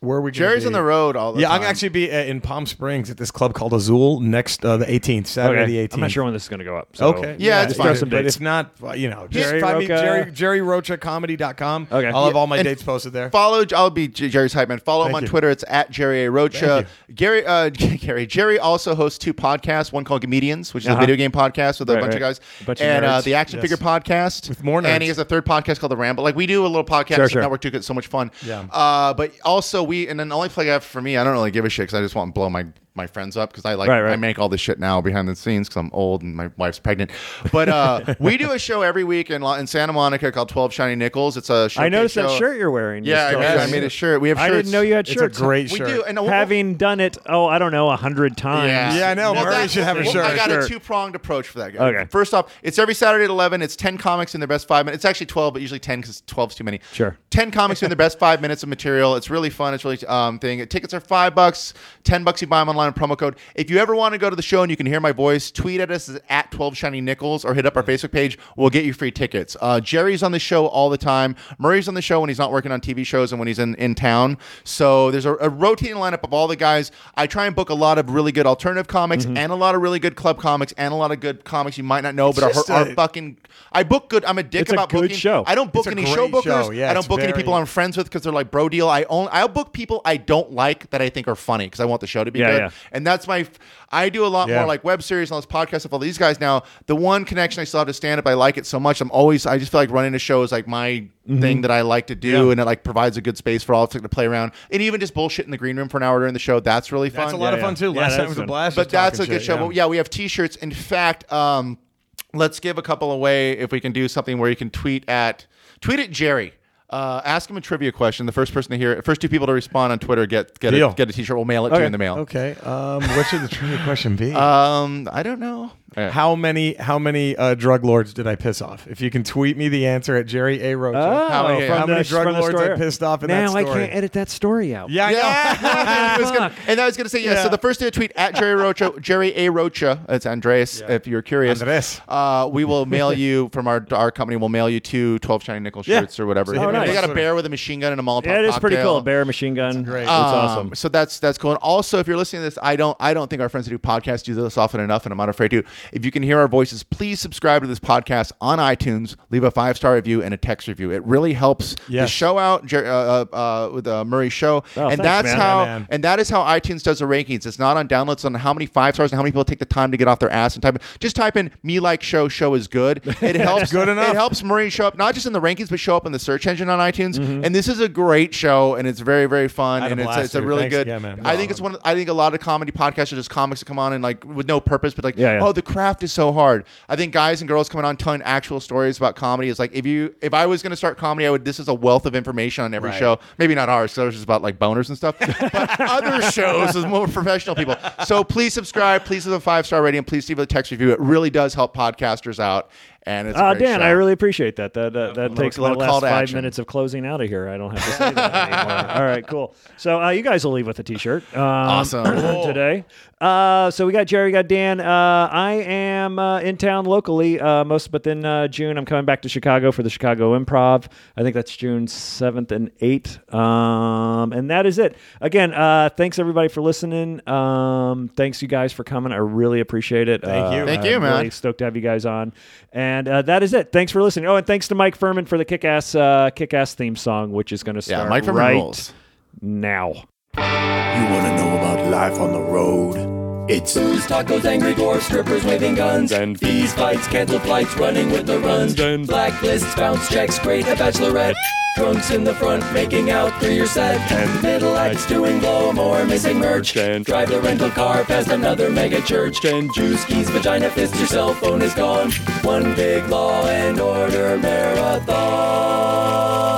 Where are we? gonna Jerry's be? on the road all the Yeah, time. I'm gonna actually be uh, in Palm Springs at this club called Azul next uh, the 18th, Saturday Okay. the 18th. I'm not sure when this is going to go up. So. Okay. Yeah, it's just fine. throw Some But dates. if not, you know, just Jerry find me Rocha. Jerry, JerryRochaComedy.com. Okay. I'll have all my And dates posted there. Follow. I'll be Jerry's hype man. Follow him on you. Twitter. It's at Jerry A. Rocha. Thank Gary. Uh, Gary. Jerry also hosts two podcasts. One called Comedians, which is Uh-huh. a video game podcast with a Right, bunch right. of guys, A bunch of and uh, the Action Yes. Figure podcast With more And he has a third podcast called The Ramble. Like we do a little podcast Sure, on sure. network too. 'cause It's so much fun. Yeah. Uh, but also we and then the only plug I have for me, I don't really give a shit because I just want to blow my my friends up because I like Right, right. I make all this shit now behind the scenes because I'm old and my wife's pregnant. But uh, we do a show every week in, La- in Santa Monica called Twelve Shiny Nickels. It's a I showcase noticed that show. shirt you're wearing. Yeah, I You're made, still- I made a shirt. We have I didn't know you had it's a shirts. great We shirt. do, and we'll- Having done it, oh, I don't know, a hundred times. Yeah. Yeah, I know. Well, Murray that's- should have a well, shirt. I got Shirt. a two pronged approach for that guy. Okay. First off, it's every Saturday at 11. It's 10 comics in their best five minutes. It's actually 12, but usually 10 because 12 is too many. Sure. 10 comics in their best five minutes of material. It's really fun. It's really um thing. Tickets are five bucks, 10 bucks you buy them online with promo code. If you ever want to go to the show and you can hear my voice, tweet at us at 12 Shiny Nickels or hit up our Facebook page. We'll get you free tickets. Uh, Jerry's on the show all the time. Murray's on the show when he's not working on TV shows and when he's in, in town. So there's a, a rotating lineup of all the guys. I try and book a lot of really good alternative comics Mm-hmm. and a lot of really good club comics and a lot of good comics you might not know, but just are, are fucking. I book good. I'm a dick It's a about good booking. show. I don't book It's any show bookers. show. Yeah, I don't it's book any people I'm friends with because they're like bro deal. I only I'll book people I don't like that I think are funny because I want the show to be Yeah, good. yeah. And that's my. I do a lot Yeah. more like web series and all this podcast stuff. All these guys now. The one connection I still have to stand up. I like it so much. I'm always. I just feel like running a show is like my thing that I like to do, Mm-hmm. Yeah. and it like provides a good space for all of us to play around, and even just bullshit in the green room for an hour during the show. That's really fun. That's a lot of fun yeah. too. Last that time is was a blast. but that's a good shit, show. But yeah, we have T-shirts. In fact, um, let's give a couple away if we can do something where you can tweet at tweet at Jerry. Uh, ask him a trivia question. The first person to hear it, first two people to respond on Twitter get get Deal. a, get a T-shirt. We'll mail it to Okay. you in the mail. Okay. Um, what should the trivia question be? Um, I don't know. How many how many uh, drug lords did I piss off? If you can tweet me the answer at Jerry A. Rocha. Oh, How many- from how the, many drug lords I pissed off in now that I can't edit that story out. Yeah, Yeah, I was gonna- and I was going to say yeah, So the first day to tweet at Jerry Rocha, Jerry A Rocha. It's Andreas. If you're curious, Andres. Uh, we will mail you from our our company. We'll mail you two 12 shiny nickel Yeah. shirts or whatever. So hit me up they got a bear with a machine gun and a Molotov. Yeah, it is pretty cocktail. cool. Bear machine gun. great. It's Um, awesome. So that's that's cool. And also, if you're listening to this, I don't I don't think our friends who do podcasts do this often enough, and I'm not afraid to. If you can hear our voices, please subscribe to this podcast on iTunes. Leave a five star review and a text review. It really helps the show out uh, uh, uh, with uh, Murray's show, Oh, and thanks, that's man. how man. and that is how iTunes does the rankings. It's not on downloads, on how many five stars and how many people take the time to get off their ass and type. Just type in "me like show." Show is good. It helps. good enough. It helps Murray show up not just in the rankings, but show up in the search engine on iTunes. Mm-hmm. And this is a great show, and it's very very fun, I had a and it's, it's a really Thanks good. again, man. I think it's one. Of, I think a lot of comedy podcasts are just comics that come on and like with no purpose, but like, Yeah, yeah. oh, the craft is so hard. I think guys and girls coming on telling actual stories about comedy is like if you if I was going to start comedy, I would. This is a wealth of information on every Right. show. Maybe not ours, because ours is about like boners and stuff. but other shows is more professional people. So please subscribe. Please leave a five star rating. Please leave a text review. It really does help podcasters out. And it's a Uh, great Dan, show. I really appreciate that. That uh, that little- takes my little call last to five action. minutes of closing out of here. I don't have to say that anymore. All right, cool. So uh, you guys will leave with a T-shirt. Um, Awesome. today. Uh, so we got Jerry, we got Dan. Uh, I am uh, in town locally uh, most, but then uh, June I'm coming back to Chicago for the Chicago Improv. I think that's June seventh and eighth. Um, and that is it. Again, uh, thanks everybody for listening. Um, thanks you guys for coming. I really appreciate it. Thank you. Uh, Thank I'm you, man. really stoked to have you guys on. And uh, that is it. Thanks for listening. Oh, and thanks to Mike Furman for the kick-ass, uh, kick-ass theme song, which is going to start yeah, Mike Furman right rules. now. You want to know about life on the road? It's Booze, tacos, angry dwarfs, strippers waving guns, And fees, fights, canceled flights, running with the runs, And- blacklists, bounce checks, great a bachelorette. Drunks in the front, making out through your set. And- middle acts doing blow more, missing merch. And- drive the rental car past another mega church. And- juice keys, vagina fist, your cell phone is gone. One big law and order marathon.